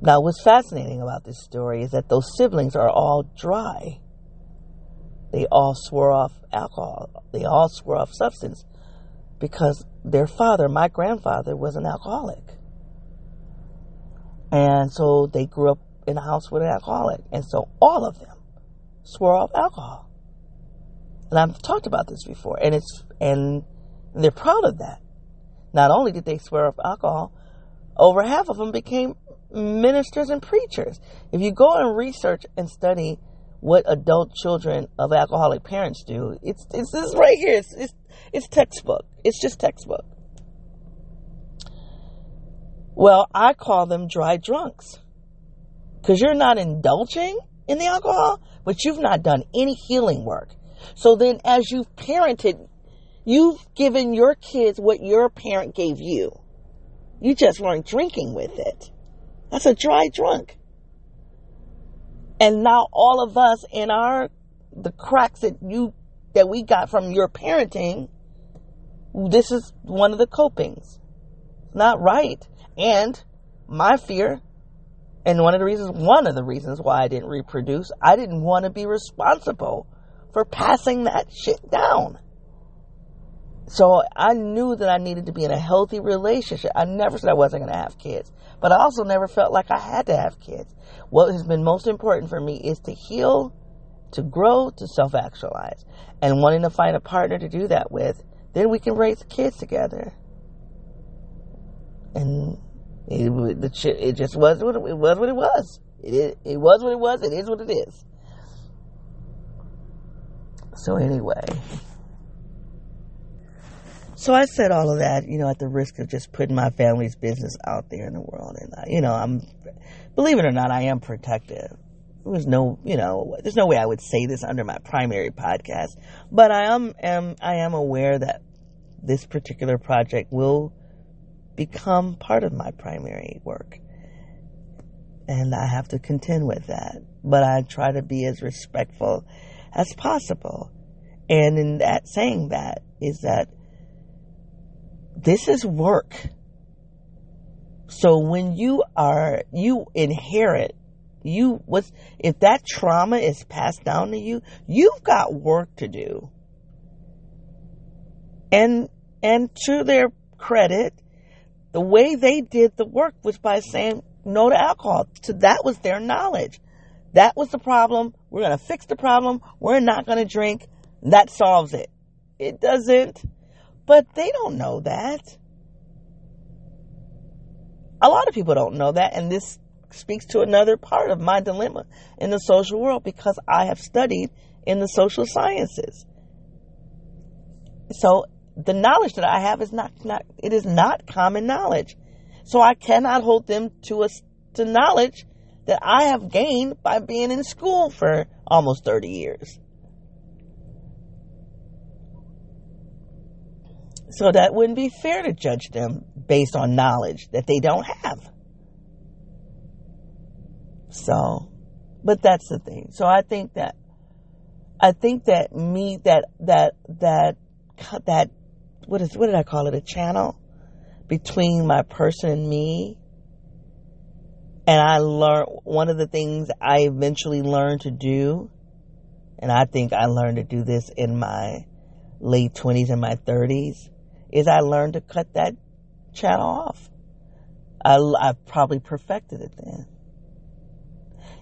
Now, what's fascinating about this story is that those siblings are all dry. They all swore off alcohol. They all swore off substance because their father, my grandfather, was an alcoholic. And so they grew up in a house with an alcoholic. And so all of them swore off alcohol. And I've talked about this before, and it's and they're proud of that. Not only did they swear off alcohol, over half of them became ministers and preachers. If you go and research and study what adult children of alcoholic parents do, it's it's this right here. It's, it's it's textbook. It's just textbook. Well, I call them dry drunks. Because you're not indulging in the alcohol, but you've not done any healing work. So then, as you've parented, you've given your kids what your parent gave you. You just weren't drinking with it. That's a dry drunk. And now all of us in our, the cracks that you, that we got from your parenting, this is one of the copings. Not right. And my fear, and one of the reasons, one of the reasons why I didn't reproduce, I didn't want to be responsible for passing that shit down. So I knew that I needed to be in a healthy relationship. I never said I wasn't going to have kids, but I also never felt like I had to have kids. What has been most important for me is to heal, to grow, to self actualize. And wanting to find a partner to do that with then we can raise kids together. And it, the, it just was what it, it was what it was. It, it was what it was. It is what it is. So anyway, so I said all of that, you know, at the risk of just putting my family's business out there in the world, and I, you know, I'm, believe it or not, I am protective there was no, you know, there's no way I would say this under my primary podcast, but I am, am I am aware that this particular project will become part of my primary work. And I have to contend with that. But I try to be as respectful as possible. And in that saying that is that this is work. So when you are, you inherit, you, what's, if that trauma is passed down to you, you've got work to do. And, and to their credit, the way they did the work was by saying no to alcohol. So that was their knowledge. That was the problem. We're going to fix the problem. We're not going to drink. That solves it. It doesn't. But they don't know that. A lot of people don't know that. And this speaks to another part of my dilemma in the social world because I have studied in the social sciences. So the knowledge that I have is not, not it is not common knowledge. So I cannot hold them to a to knowledge that I have gained by being in school for almost 30 years. So that wouldn't be fair to judge them based on knowledge that they don't have. So, but that's the thing. So I think that, I think that me, that, that, that, that, what is, what did I call it? A channel between my person and me. And I learned, one of the things I eventually learned to do, and I think I learned to do this in my late 20s and my 30s, is I learned to cut that channel off. I, I probably perfected it then.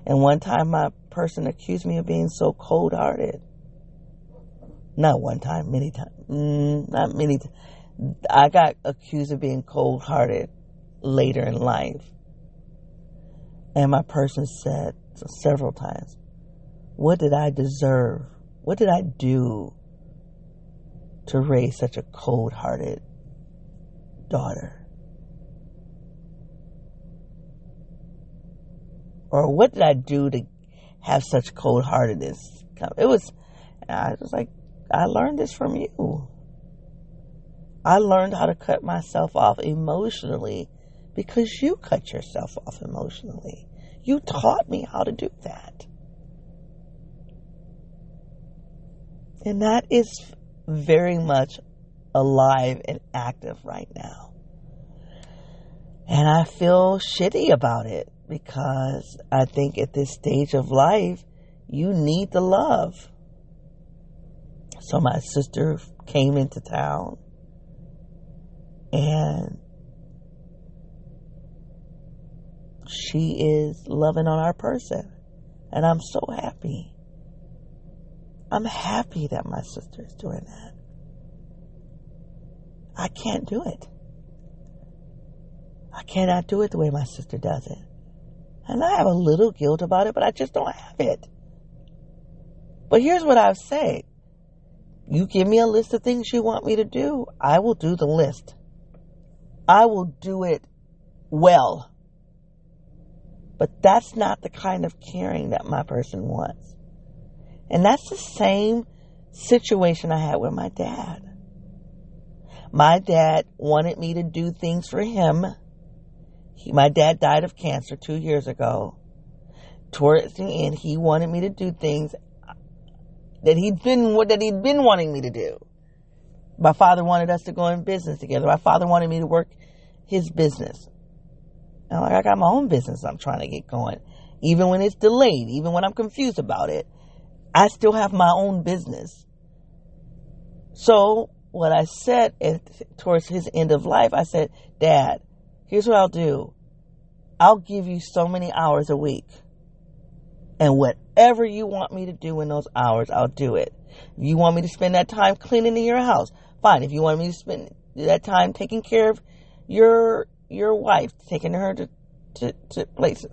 And one time my person accused me of being so cold hearted. Not one time, many times. Mm, not many times. I got accused of being cold hearted later in life. And my person said several times, What did I deserve? What did I do to raise such a cold hearted daughter? Or what did I do to have such cold heartedness? It was, I was like, I learned this from you. I learned how to cut myself off emotionally because you cut yourself off emotionally. You taught me how to do that. And that is very much alive and active right now. And I feel shitty about it because I think at this stage of life, you need the love. So my sister came into town and she is loving on our person. And I'm so happy. I'm happy that my sister is doing that. I can't do it. I cannot do it the way my sister does it. And I have a little guilt about it, but I just don't have it. But here's what I've said. You give me a list of things you want me to do, I will do the list. I will do it well. But that's not the kind of caring that my person wants. And that's the same situation I had with my dad. My dad wanted me to do things for him. He, my dad died of cancer two years ago. Towards the end, he wanted me to do things that he'd been that he'd been wanting me to do. My father wanted us to go in business together. My father wanted me to work his business. And like I got my own business I'm trying to get going. Even when it's delayed, even when I'm confused about it, I still have my own business. So what I said towards his end of life, I said, Dad, here's what I'll do. I'll give you so many hours a week. And whatever you want me to do in those hours, I'll do it. If you want me to spend that time cleaning in your house, fine. If you want me to spend that time taking care of your your wife, taking her to, to, to places,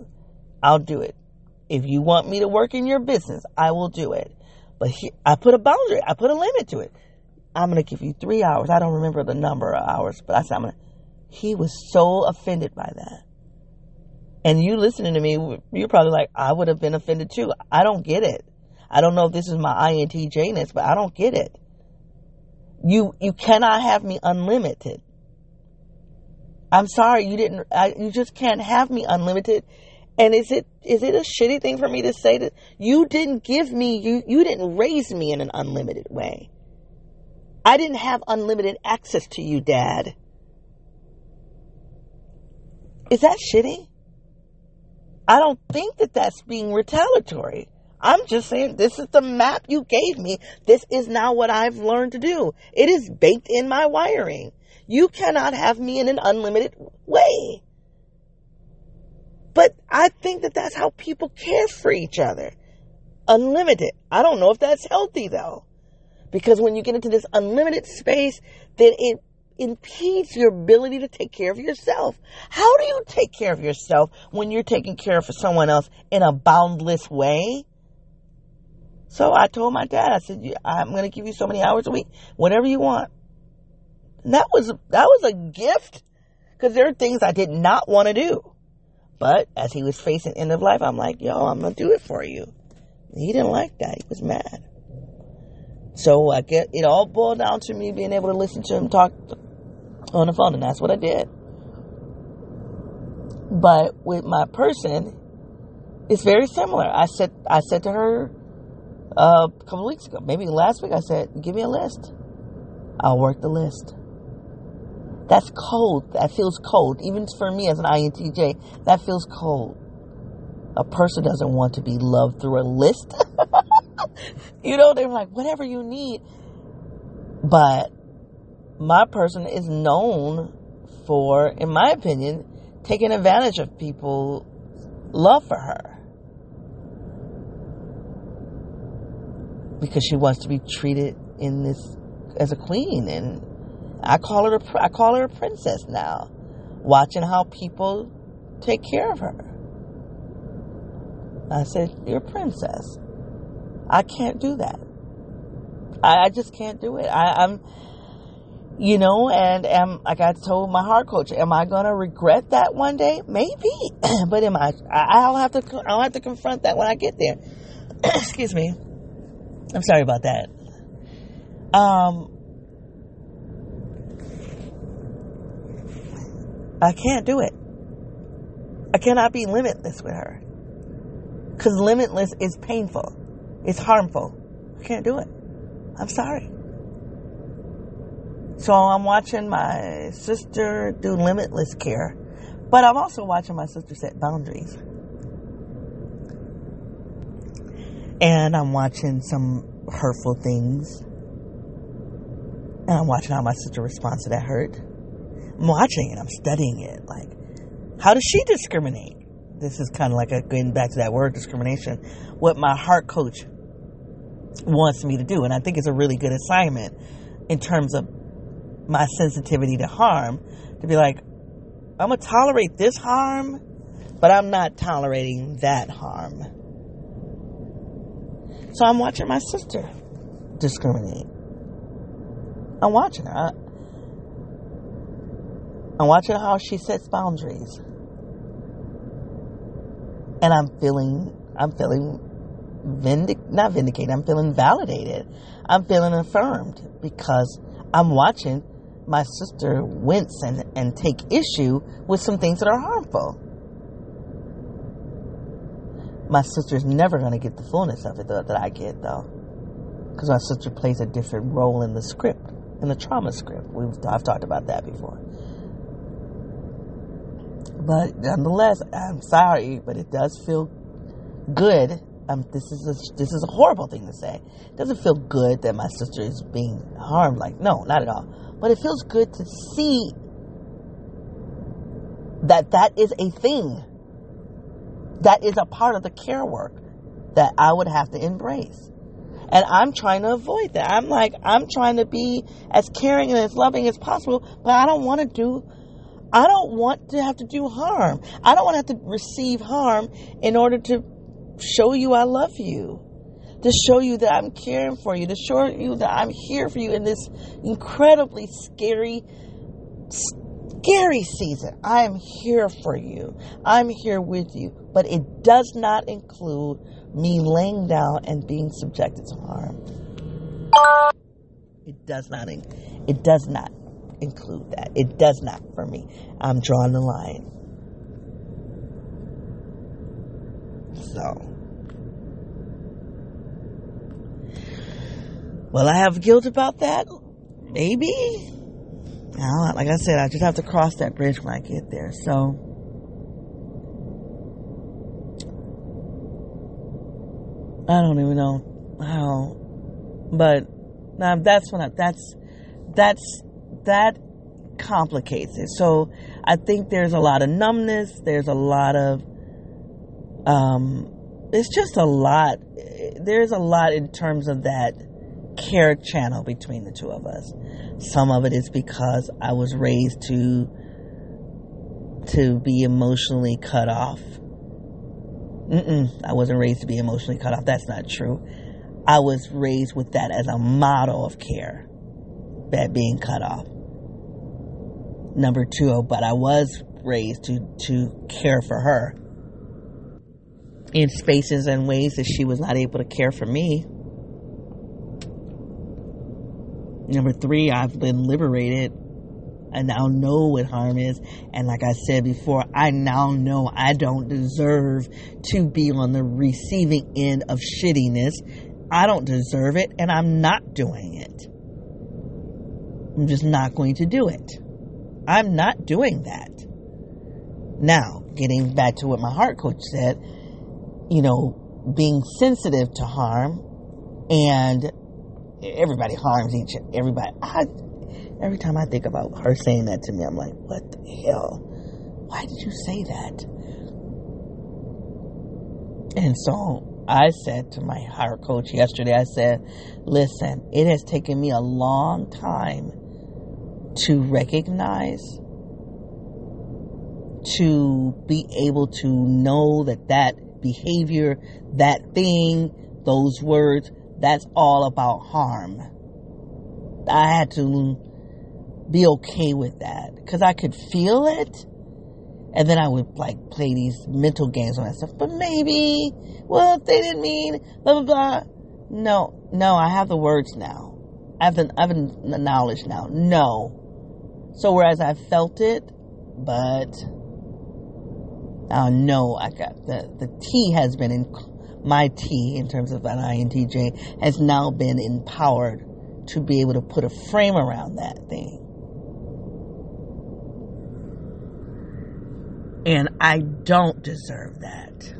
I'll do it. If you want me to work in your business, I will do it. But I put a boundary, I put a limit to it. I'm going to give you three hours. I don't remember the number of hours, but I said, I'm going to. He was so offended by that. And you listening to me, you're probably like, I would have been offended too. I don't get it. I don't know if this is my INTJness, but I don't get it. You, you cannot have me unlimited. I'm sorry, you didn't, I, you just can't have me unlimited And is it is it a shitty thing for me to say that you didn't give me you you didn't raise me in an unlimited way? I didn't have unlimited access to you, dad. Is that shitty? I don't think that that's being retaliatory. I'm just saying this is the map you gave me. This is now what I've learned to do. It is baked in my wiring. You cannot have me in an unlimited way. But I think that that's how people care for each other. Unlimited. I don't know if that's healthy though. Because when you get into this unlimited space, then it impedes your ability to take care of yourself. How do you take care of yourself when you're taking care of someone else in a boundless way? So I told my dad, I said, I'm going to give you so many hours a week, whatever you want. And that was, that was a gift because there are things I did not want to do. But as he was facing end of life, I'm like, yo, I'm to do it for you. He didn't like that. He was mad. So I get, it all boiled down to me being able to listen to him talk on the phone, and that's what I did. But with my person, it's very similar. I said, I said to her uh, a couple weeks ago, maybe last week, I said, give me a list. I'll work the list. That's cold. That feels cold. Even for me as an INTJ, that feels cold. A person doesn't want to be loved through a list. [laughs] you know, they're like, whatever you need. But my person is known for, in my opinion, taking advantage of people's love for her. Because she wants to be treated in this as a queen and I call her a, I call her a princess now, watching how people take care of her. I said, "You're a princess. I can't do that. I, I just can't do it. I, I'm, you know, and am like I told my heart coach, am I gonna regret that one day? Maybe, [clears throat] but am I? I'll have to. I'll have to confront that when I get there. [clears throat] Excuse me. I'm sorry about that. Um, I can't do it. I cannot be limitless with her. Because limitless is painful, it's harmful. I can't do it. I'm sorry. So I'm watching my sister do limitless care, but I'm also watching my sister set boundaries. And I'm watching some hurtful things. And I'm watching how my sister responds to that hurt. I'm watching it, I'm studying it. Like, how does she discriminate? This is kind of like a, going back to that word discrimination. What my heart coach wants me to do. And I think it's a really good assignment in terms of my sensitivity to harm to be like, I'm to tolerate this harm, but I'm not tolerating that harm. So I'm watching my sister discriminate. I'm watching her. I'm watching how she sets boundaries. And I'm feeling, I'm feeling vindic, not vindicated, I'm feeling validated. I'm feeling affirmed because I'm watching my sister wince and, and take issue with some things that are harmful. My sister's never going to get the fullness of it that, that I get, though. Because my sister plays a different role in the script, in the trauma script. We've, I've talked about that before. But nonetheless, I'm sorry, but it does feel good. Um, this is a, this is a horrible thing to say. It doesn't feel good that my sister is being harmed. Like, no, not at all. But it feels good to see that that is a thing. That is a part of the care work that I would have to embrace. And I'm trying to avoid that. I'm like, I'm trying to be as caring and as loving as possible, but I don't want to do I don't want to have to do harm. I don't want to have to receive harm in order to show you I love you, to show you that I'm caring for you, to show you that I'm here for you in this incredibly scary, scary season. I am here for you. I'm here with you. But it does not include me laying down and being subjected to harm. It does not. It does not include that. It does not for me. I'm drawing the line. So. Will I have guilt about that? Maybe. Now, like I said, I just have to cross that bridge when I get there. So. I don't even know how, but now that's when I, that's that's that complicates it. So I think there's a lot of numbness. There's a lot of um, it's just a lot. There's a lot in terms of that care channel between the two of us. Some of it is because I was raised to to be emotionally cut off. Mm-mm, I wasn't raised to be emotionally cut off. That's not true. I was raised with that as a model of care, that being cut off. Number two, but I was raised to, to care for her in spaces and ways that she was not able to care for me. Number three, I've been liberated. I now know what harm is. And like I said before, I now know I don't deserve to be on the receiving end of shittiness. I don't deserve it, and I'm not doing it. I'm just not going to do it. I'm not doing that. Now, getting back to what my heart coach said, you know, being sensitive to harm and everybody harms each everybody. I, every time I think about her saying that to me, I'm like, what the hell? Why did you say that? And so I said to my heart coach yesterday, I said, listen, it has taken me a long time to recognize, to be able to know that that behavior, that thing, those words, that's all about harm. I had to be okay with that because I could feel it. And then I would like play these mental games on that stuff. But maybe, well, if they didn't mean blah, blah, blah. No, no, I have the words now. I have the, I have the knowledge now. No. So whereas I felt it, but I know I got the, the T has been in, my T in terms of an INTJ has now been empowered to be able to put a frame around that thing. And I don't deserve that.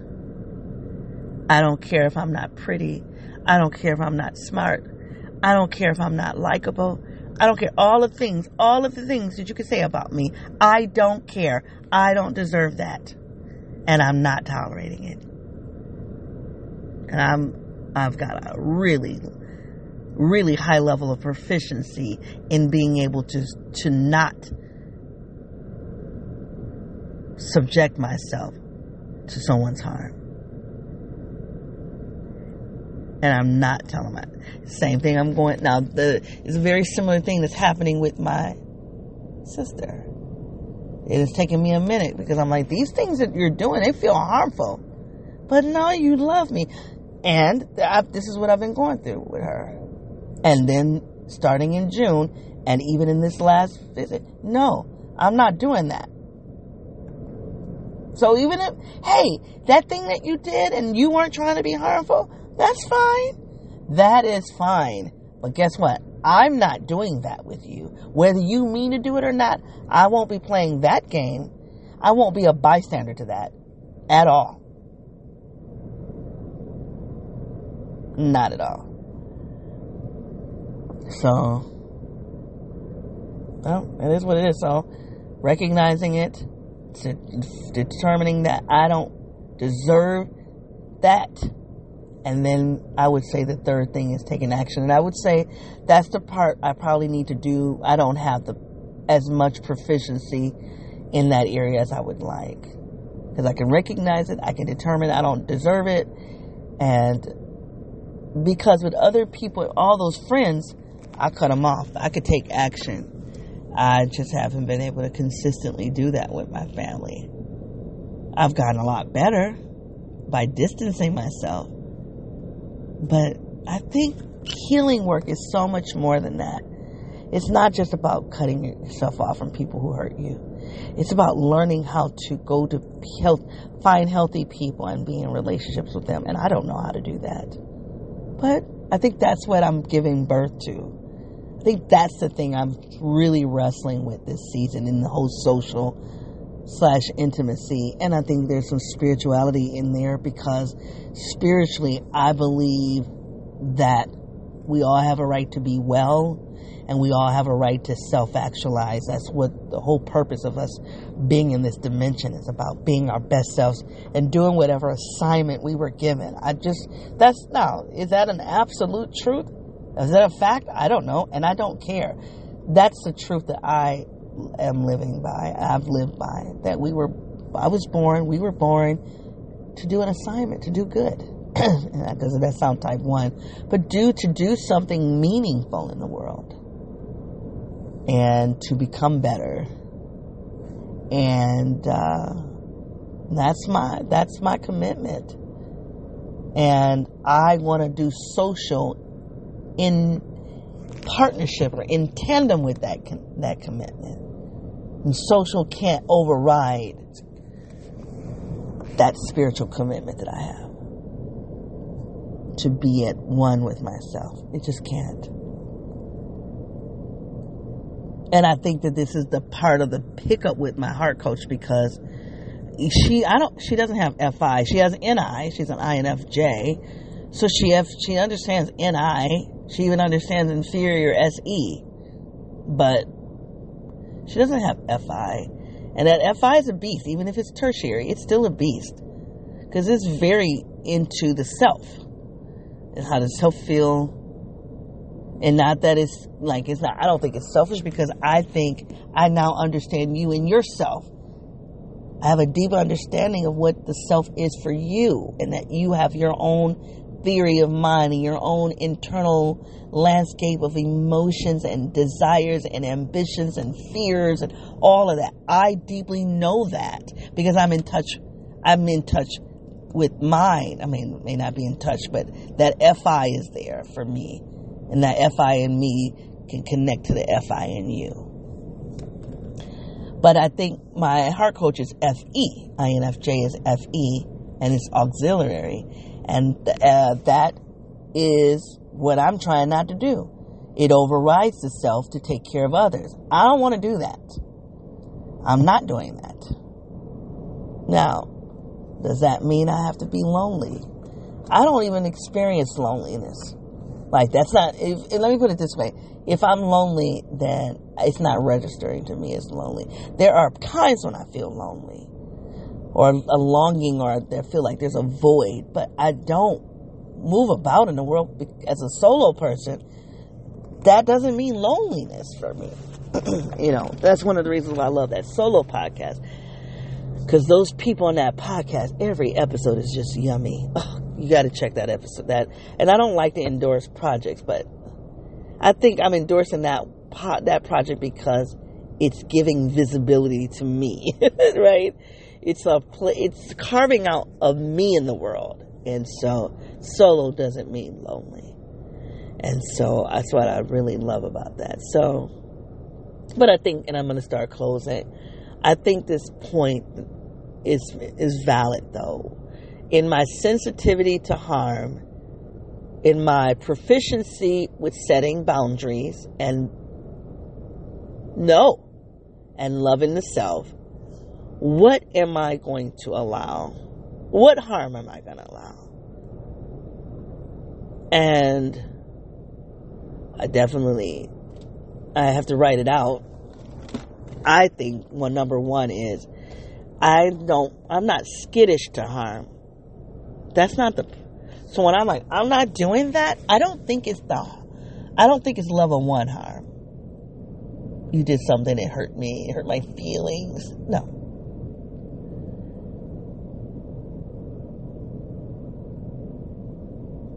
I don't care if I'm not pretty. I don't care if I'm not smart. I don't care if I'm not likable. I don't care. All the things, all of the things that you can say about me, I don't care. I don't deserve that. And I'm not tolerating it and I'm I've got a really really high level of proficiency in being able to to not subject myself to someone's harm. And I'm not telling my same thing I'm going now the it's a very similar thing that's happening with my sister. It has taken me a minute because I'm like, these things that you're doing, they feel harmful. But now you love me. And I, this is what I've been going through with her. And then starting in June, and even in this last visit, no, I'm not doing that. So even if, hey, that thing that you did and you weren't trying to be harmful, that's fine. That is fine. But guess what? I'm not doing that with you. Whether you mean to do it or not, I won't be playing that game. I won't be a bystander to that at all. Not at all. So, well, it is what it is. So, recognizing it, determining that I don't deserve that. And then I would say the third thing is taking action. And I would say that's the part I probably need to do. I don't have the as much proficiency in that area as I would like. Because I can recognize it, I can determine I don't deserve it, and because with other people, all those friends, I cut them off. I could take action. I just haven't been able to consistently do that with my family. I've gotten a lot better by distancing myself. But I think healing work is so much more than that. It's not just about cutting yourself off from people who hurt you. It's about learning how to go to health, find healthy people and be in relationships with them. And I don't know how to do that. But I think that's what I'm giving birth to. I think that's the thing I'm really wrestling with this season in the whole social slash intimacy. And I think there's some spirituality in there because spiritually, I believe that we all have a right to be well and we all have a right to self actualize. That's what the whole purpose of us being in this dimension is about being our best selves and doing whatever assignment we were given. I just, that's now, is that an absolute truth? Is that a fact? I don't know, and I don't care. That's the truth that I am living by. I've lived by. That we were, I was born, we were born to do an assignment, to do good. [clears throat] Because that sound type one, but do to do something meaningful in the world and to become better. And uh, that's my that's my commitment. And I want to do social in partnership or in tandem with that that commitment. And social can't override that spiritual commitment that I have to be at one with myself. It just can't. And I think that this is the part of the pickup with my heart coach because she I don't she doesn't have FI. She has NI. She's an INFJ. So she have, she understands NI. She even understands inferior SE. But she doesn't have FI. And that FI is a beast. Even if it's tertiary, it's still a beast. Because it's very into the self. And how does self feel? And not that it's like, it's not, I don't think it's selfish because I think I now understand you and yourself. I have a deeper understanding of what the self is for you and that you have your own theory of mind and your own internal landscape of emotions and desires and ambitions and fears and all of that. I deeply know that because I'm in touch. I'm in touch with mine. I mean, may not be in touch, but that FI is there for me and that FI in me can connect to the FI in you. But I think my heart coach is FE. INFJ is FE and it's auxiliary. And uh, that is what I'm trying not to do. It overrides the self to take care of others. I don't want to do that. I'm not doing that. Now, does that mean I have to be lonely? I don't even experience loneliness. Like that's not. If, let me put it this way: if I'm lonely, then it's not registering to me as lonely. There are times when I feel lonely, or a longing, or I feel like there's a void, but I don't move about in the world as a solo person. That doesn't mean loneliness for me. [clears throat] you know, that's one of the reasons why I love that solo podcast. Because those people on that podcast, every episode is just yummy. You got to check that episode. That and I don't like to endorse projects, but I think I'm endorsing that that project because it's giving visibility to me, [laughs] right? It's a it's carving out of me in the world, and so solo doesn't mean lonely, and so that's what I really love about that. So, but I think, and I'm going to start closing. I think this point is is valid though in my sensitivity to harm, in my proficiency with setting boundaries and no, and loving the self, what am I going to allow? What harm am I going to allow? And I definitely, I have to write it out. I think one number one is I don't, I'm not skittish to harm. That's not the. So when I'm like, I'm not doing that, I don't think it's the. I don't think it's level one harm. You did something that hurt me, hurt my feelings. No.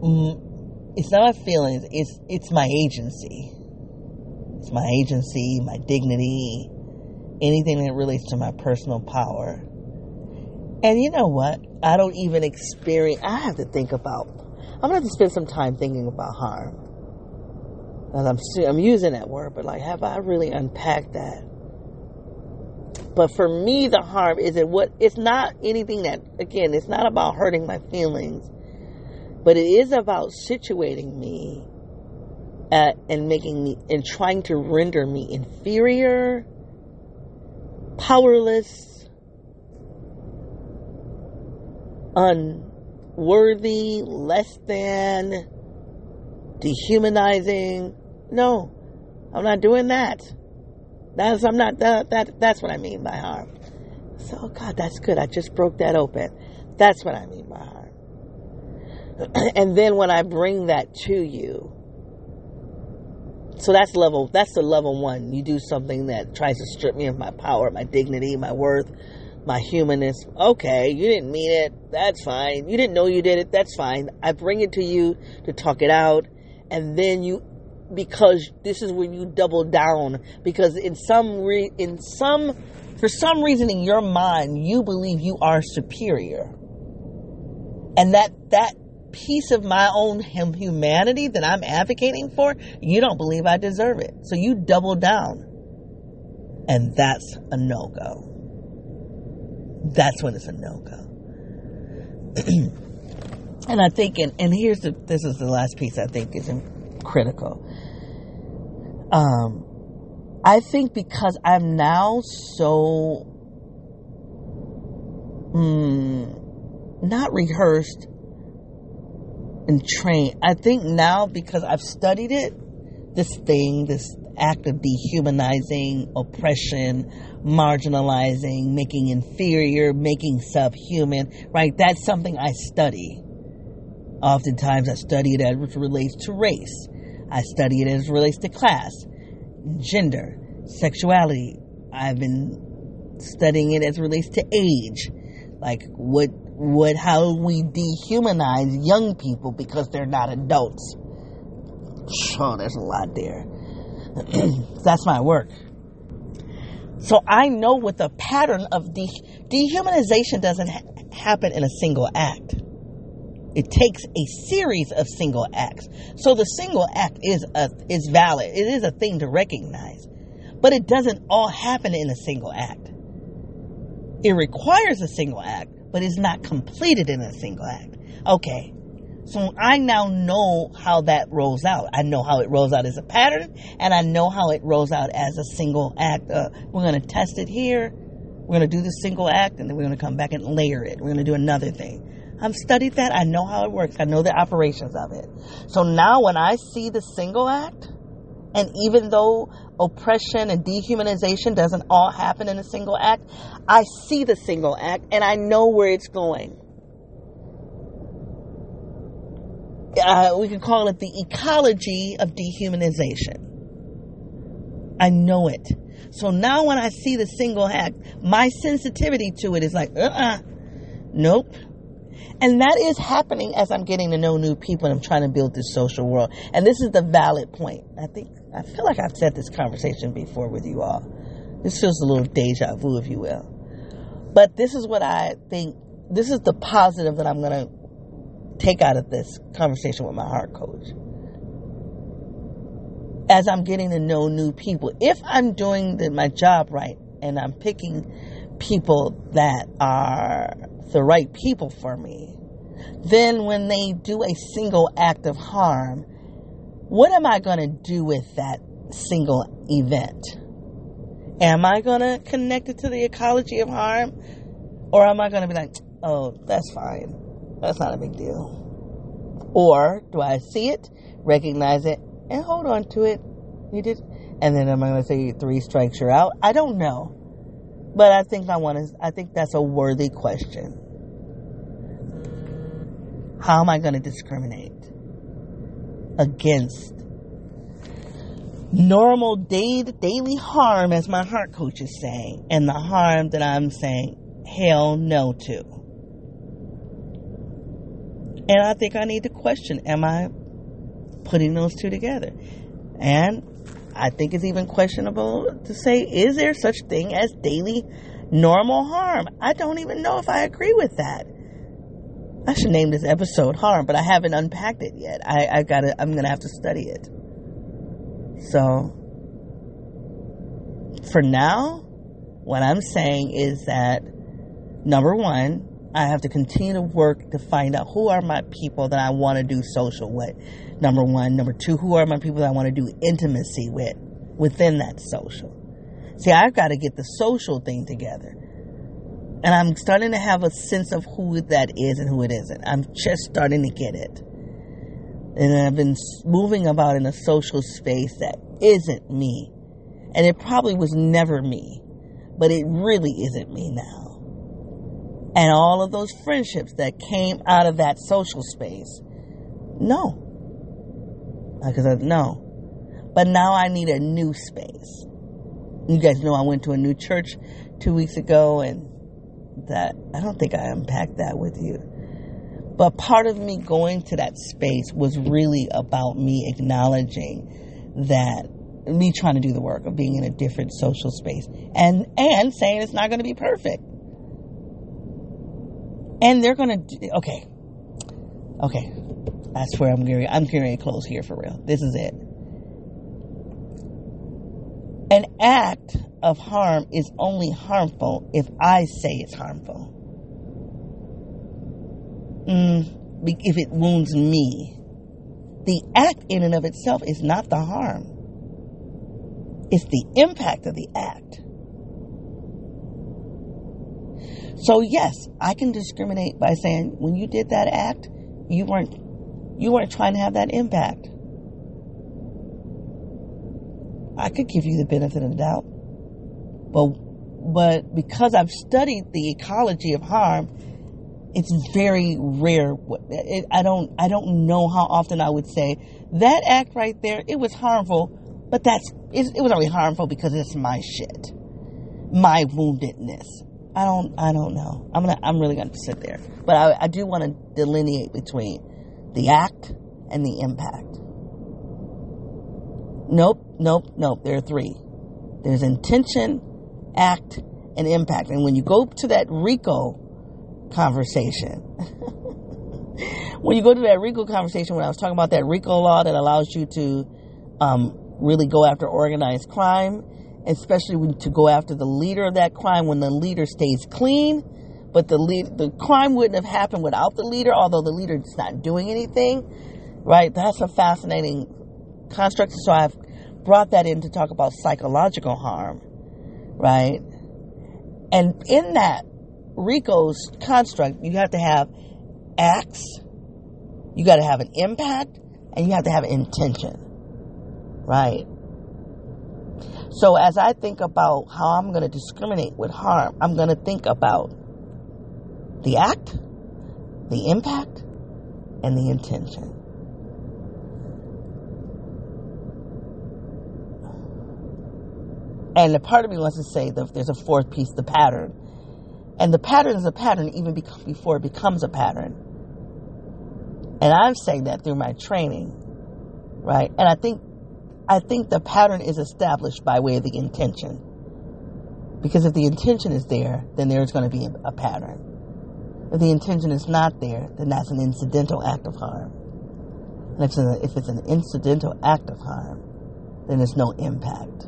Mm, it's not my feelings. It's it's my agency. It's my agency, my dignity, anything that relates to my personal power. And you know what? I don't even experience, I have to think about, I'm to have to spend some time thinking about harm. And I'm, I'm using that word, but like, have I really unpacked that? but for me, the harm is it what it's not anything that again, it's not about hurting my feelings, but it is about situating me at, and making me and trying to render me inferior, powerless, unworthy, less than, dehumanizing. No, I'm not doing that. That's I'm not that, that that's what I mean by harm. So God, that's good. I just broke that open. That's what I mean by harm. [clears throat] and then when I bring that to you, so that's level that's the level one. You do something that tries to strip me of my power, my dignity, my worth, my humanness. Okay, you didn't mean it. That's fine. You didn't know you did it. That's fine. I bring it to you to talk it out, and then you because this is when you double down because in some re- in some for some reason in your mind you believe you are superior and that that piece of my own humanity that I'm advocating for you don't believe I deserve it. So you double down. And that's a no-go. That's when it's a no-go. [clears throat] And I think and, and here's the this is the last piece I think is critical. Um, I think because I'm now so mm, not rehearsed and train. I think now because I've studied it, this thing, this act of dehumanizing, oppression, marginalizing, making inferior, making subhuman, right? That's something I study. Oftentimes I study it as it relates to race. I study it as it relates to class, gender, sexuality. I've been studying it as it relates to age. Like what what how we dehumanize young people because they're not adults. Oh, there's a lot there. [clears throat] That's my work. So I know what the pattern of de- dehumanization doesn't ha- happen in a single act. It takes a series of single acts. So the single act is a, is valid. It is a thing to recognize. But it doesn't all happen in a single act. It requires a single act, but it's not completed in a single act. Okay. So I now know how that rolls out. I know how it rolls out as a pattern, and I know how it rolls out as a single act. Uh, we're going to test it here. We're going to do the single act, and then we're going to come back and layer it. We're going to do another thing. I've studied that. I know how it works. I know the operations of it. So now when I see the single act, and even though oppression and dehumanization doesn't all happen in a single act, I see the single act and I know where it's going. Uh, we could call it the ecology of dehumanization. I know it. So now when I see the single act, my sensitivity to it is like, uh uh-uh. uh nope, and that is happening as I'm getting to know new people and I'm trying to build this social world. And this is the valid point. I think, I feel like I've said this conversation before with you all. This feels a little deja vu, if you will. But this is what I think, this is the positive that I'm going to take out of this conversation with my heart coach. As I'm getting to know new people, if I'm doing the, my job right and I'm picking people that are the right people for me, then when they do a single act of harm, what am I going to do with that single event? Am I going to connect it to the ecology of harm? Or am I going to be like, oh, that's fine. That's not a big deal. Or do I see it, recognize it, and hold on to it? You did. And then am I going to say three strikes you're out? I don't know. But I think I want to, I think that's a worthy question. How am I going to discriminate against normal day daily harm, as my heart coach is saying, and the harm that I'm saying hell no to? And I think I need to question am I putting those two together? And I think it's even questionable to say, is there such thing as daily normal harm? I don't even know if I agree with that. I should name this episode harm, but I haven't unpacked it yet. I, I gotta I'm gonna have to study it. So for now, What I'm saying is that number one, I have to continue to work to find out who are my people that I want to do social with. Number one. Number two, who are my people that I want to do intimacy with within that social. See, I've got to get the social thing together. And I'm starting to have a sense of who that is and who it isn't. I'm just starting to get it. And I've been moving about in a social space that isn't me. And it probably was never me. But it really isn't me now. And all of those friendships that came out of that social space, no. I because I no. But now I need a new space. You guys know I went to a new church two weeks ago, and that I don't think I unpacked that with you. But part of me going to that space was really about me acknowledging that me trying to do the work of being in a different social space and and saying it's not going to be perfect. And they're going to okay. Okay. I swear I'm getting I'm getting close here for real. This is it. An act of harm is only harmful if I say it's harmful. Mm, if it wounds me. The act in and of itself is not the harm. It's the impact of the act. So yes, I can discriminate by saying when you did that act, you weren't you weren't trying to have that impact. I could give you the benefit of the doubt. But but because I've studied the ecology of harm, it's very rare. I don't I don't know how often I would say that act right there. It was harmful, but that's it, it was only harmful because it's my shit, my woundedness. I don't I don't know. I'm gonna I'm really gonna sit there, but I, I do want to delineate between the act and the impact. Nope, nope, nope. There are three. There's intention, act, and impact. And when you go to that RICO conversation, [laughs] when you go to that RICO conversation, when I was talking about that RICO law that allows you to um, really go after organized crime, especially when, to go after the leader of that crime when the leader stays clean, but the lead, the crime wouldn't have happened without the leader, although the leader is not doing anything, right? That's a fascinating construct. So I've brought that in to talk about psychological harm, right? And in that RICO's construct, you have to have acts, you got to have an impact, and you have to have intention, right? So as I think about how I'm going to discriminate with harm, I'm going to think about the act, the impact, and the intention. And the part of me wants to say that there's a fourth piece, the pattern. And the pattern is a pattern even before it becomes a pattern. And I'm saying that through my training, right? And I think, I think the pattern is established by way of the intention. Because if the intention is there, then there's going to be a, pattern. If the intention is not there, then that's an incidental act of harm. And if it's, a, if it's an incidental act of harm, then there's no impact.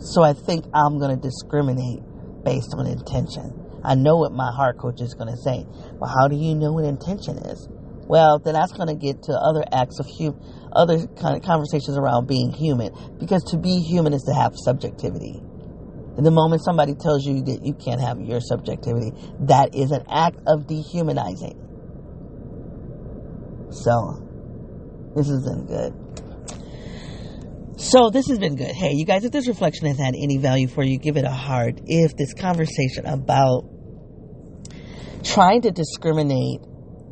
So I think I'm going to discriminate based on intention. I know what my heart coach is going to say. Well, how do you know what intention is? Well, then that's going to get to other acts of human, other kind of conversations around being human. Because to be human is to have subjectivity. And the moment somebody tells you that you can't have your subjectivity, that is an act of dehumanizing. So, this isn't good. So this has been good. Hey, you guys, if this reflection has had any value for you, give it a heart. If this conversation about trying to discriminate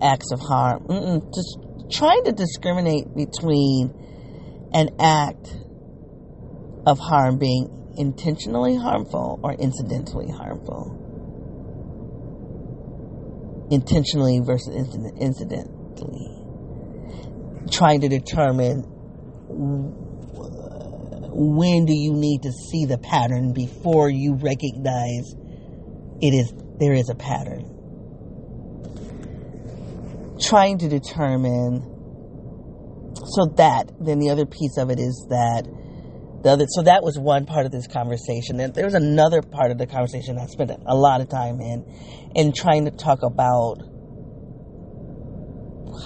acts of harm, just trying to discriminate between an act of harm being intentionally harmful or incidentally harmful. Intentionally versus incidentally. Trying to determine when do you need to see the pattern before you recognize it is there is a pattern trying to determine so that then the other piece of it is that the other, so that was one part of this conversation. And there was another part of the conversation I spent a lot of time in, in trying to talk about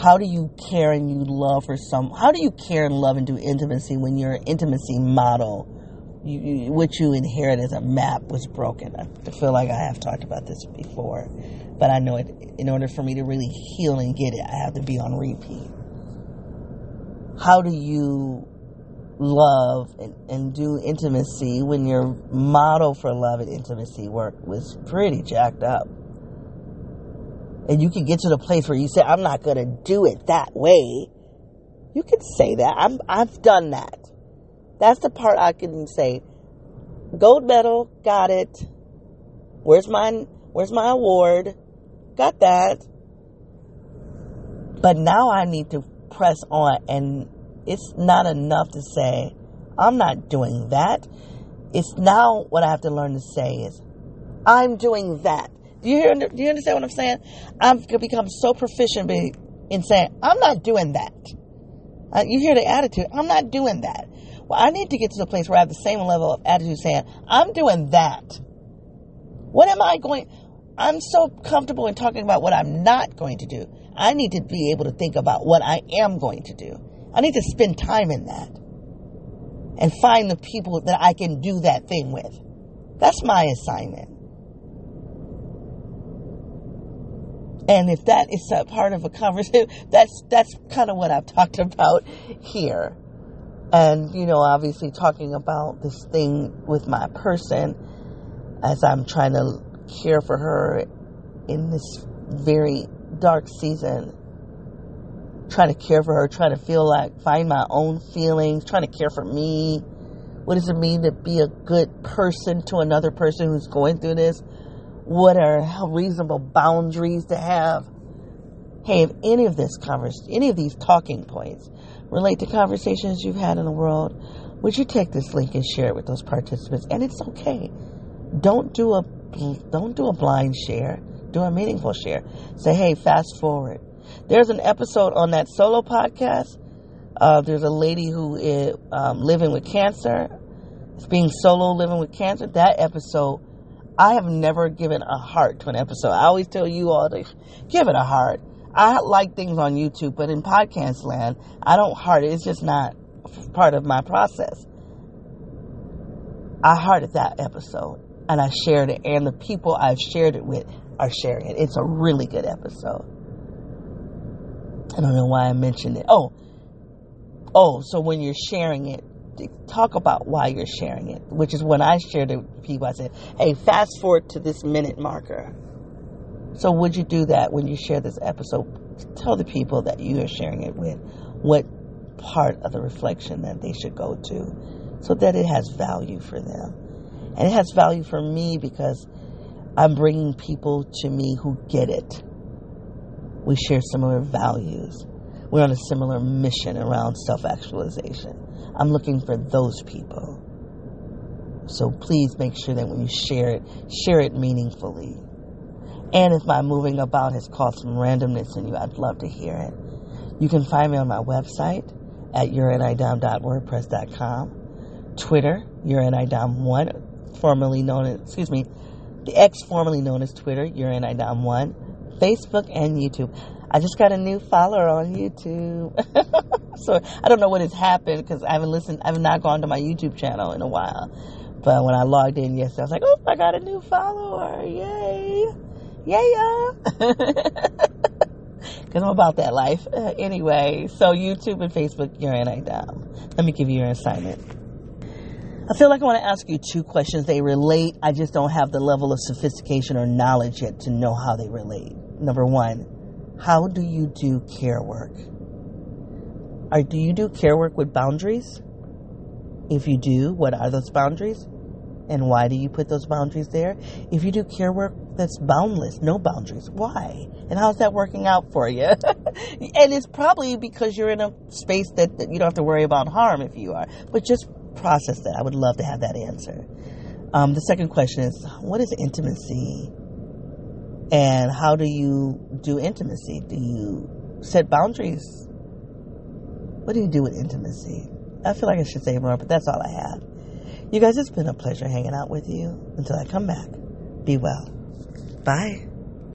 how do you care and you love for some, how do you care and love and do intimacy when your intimacy model, you, what you inherit as a map was broken. I feel like I have talked about this before, but I know it, in order for me to really heal and get it, I have to be on repeat. How do you love and, and do intimacy when your model for love and intimacy work was pretty jacked up? and you can get to the place where you say, I'm not going to do it that way. You can say that. I'm, I've done that. That's the part I can say. Gold medal, got it. Where's my, where's my award? Got that. But now I need to press on and it's not enough to say, I'm not doing that. It's now what I have to learn to say is, I'm doing that. Do you hear? Do you understand what I'm saying? I've become so proficient in saying I'm not doing that. Uh, you hear the attitude? I'm not doing that. Well, I need to get to the place where I have the same level of attitude saying I'm doing that. What am I going? I'm so comfortable in talking about what I'm not going to do. I need to be able to think about what I am going to do. I need to spend time in that and find the people that I can do that thing with. That's my assignment. And if that is a part of a conversation, [laughs] that's that's kind of what I've talked about here. And you know, obviously talking about this thing with my person as I'm trying to care for her in this very dark season. Trying to care for her, trying to feel like find my own feelings, trying to care for me. What does it mean to be a good person to another person who's going through this? what are reasonable boundaries to have. Hey, if any of this convers, any of these talking points relate to conversations you've had in the world, would you take this link and share it with those participants? And it's okay. Don't do a don't do a blind share. Do a meaningful share. Say, hey, fast forward. There's an episode on that solo podcast. Uh, there's a lady who is um, living with cancer. It's being solo living with cancer. That episode I have never given a heart to an episode. I always tell you all to give it a heart. I like things on YouTube, but in podcast land, I don't heart it. It's just not part of my process. I hearted that episode and I shared it, and the people I've shared it with are sharing it. It's a really good episode. I don't know why I mentioned it. Oh, oh, so when you're sharing it, talk about why you're sharing it, which is when I shared it with people. I said, hey, fast forward to this minute marker. So, would you do that when you share this episode? Tell the people that you are sharing it with what part of the reflection that they should go to so that it has value for them. And it has value for me because I'm bringing people to me who get it. We share similar values. We're on a similar mission around self actualization. I'm looking for those people. So please make sure that when you share it, share it meaningfully. And if my moving about has caused some randomness in you, I'd love to hear it. You can find me on my website at youreanidom.wordpress.com, Twitter, youreanidom1, formerly known as, excuse me, the X formerly known as Twitter, youreanidom1, Facebook, and YouTube. I just got a new follower on YouTube. [laughs] so I don't know what has happened because I haven't listened, I have not gone to my YouTube channel in a while. But when I logged in yesterday, I was like, oh, I got a new follower. Yay. Yeah. [laughs] Because I'm about that life. Uh, anyway, so YouTube and Facebook, you're in dumb. Let me give you your assignment. I feel like I want to ask you two questions. They relate. I just don't have the level of sophistication or knowledge yet to know how they relate. Number one, how do you do care work? Or do you do care work with boundaries? If you do, what are those boundaries? And why do you put those boundaries there? If you do care work that's boundless, no boundaries, why? And how's that working out for you? [laughs] and it's probably because you're in a space that, that, you don't have to worry about harm if you are. But just process that. I would love to have that answer. Um, the second question is what is intimacy? And how do you do intimacy? Do you set boundaries? What do you do with intimacy? I feel like I should say more, but that's all I have. You guys, it's been a pleasure hanging out with you. Until I come back, be well. Bye.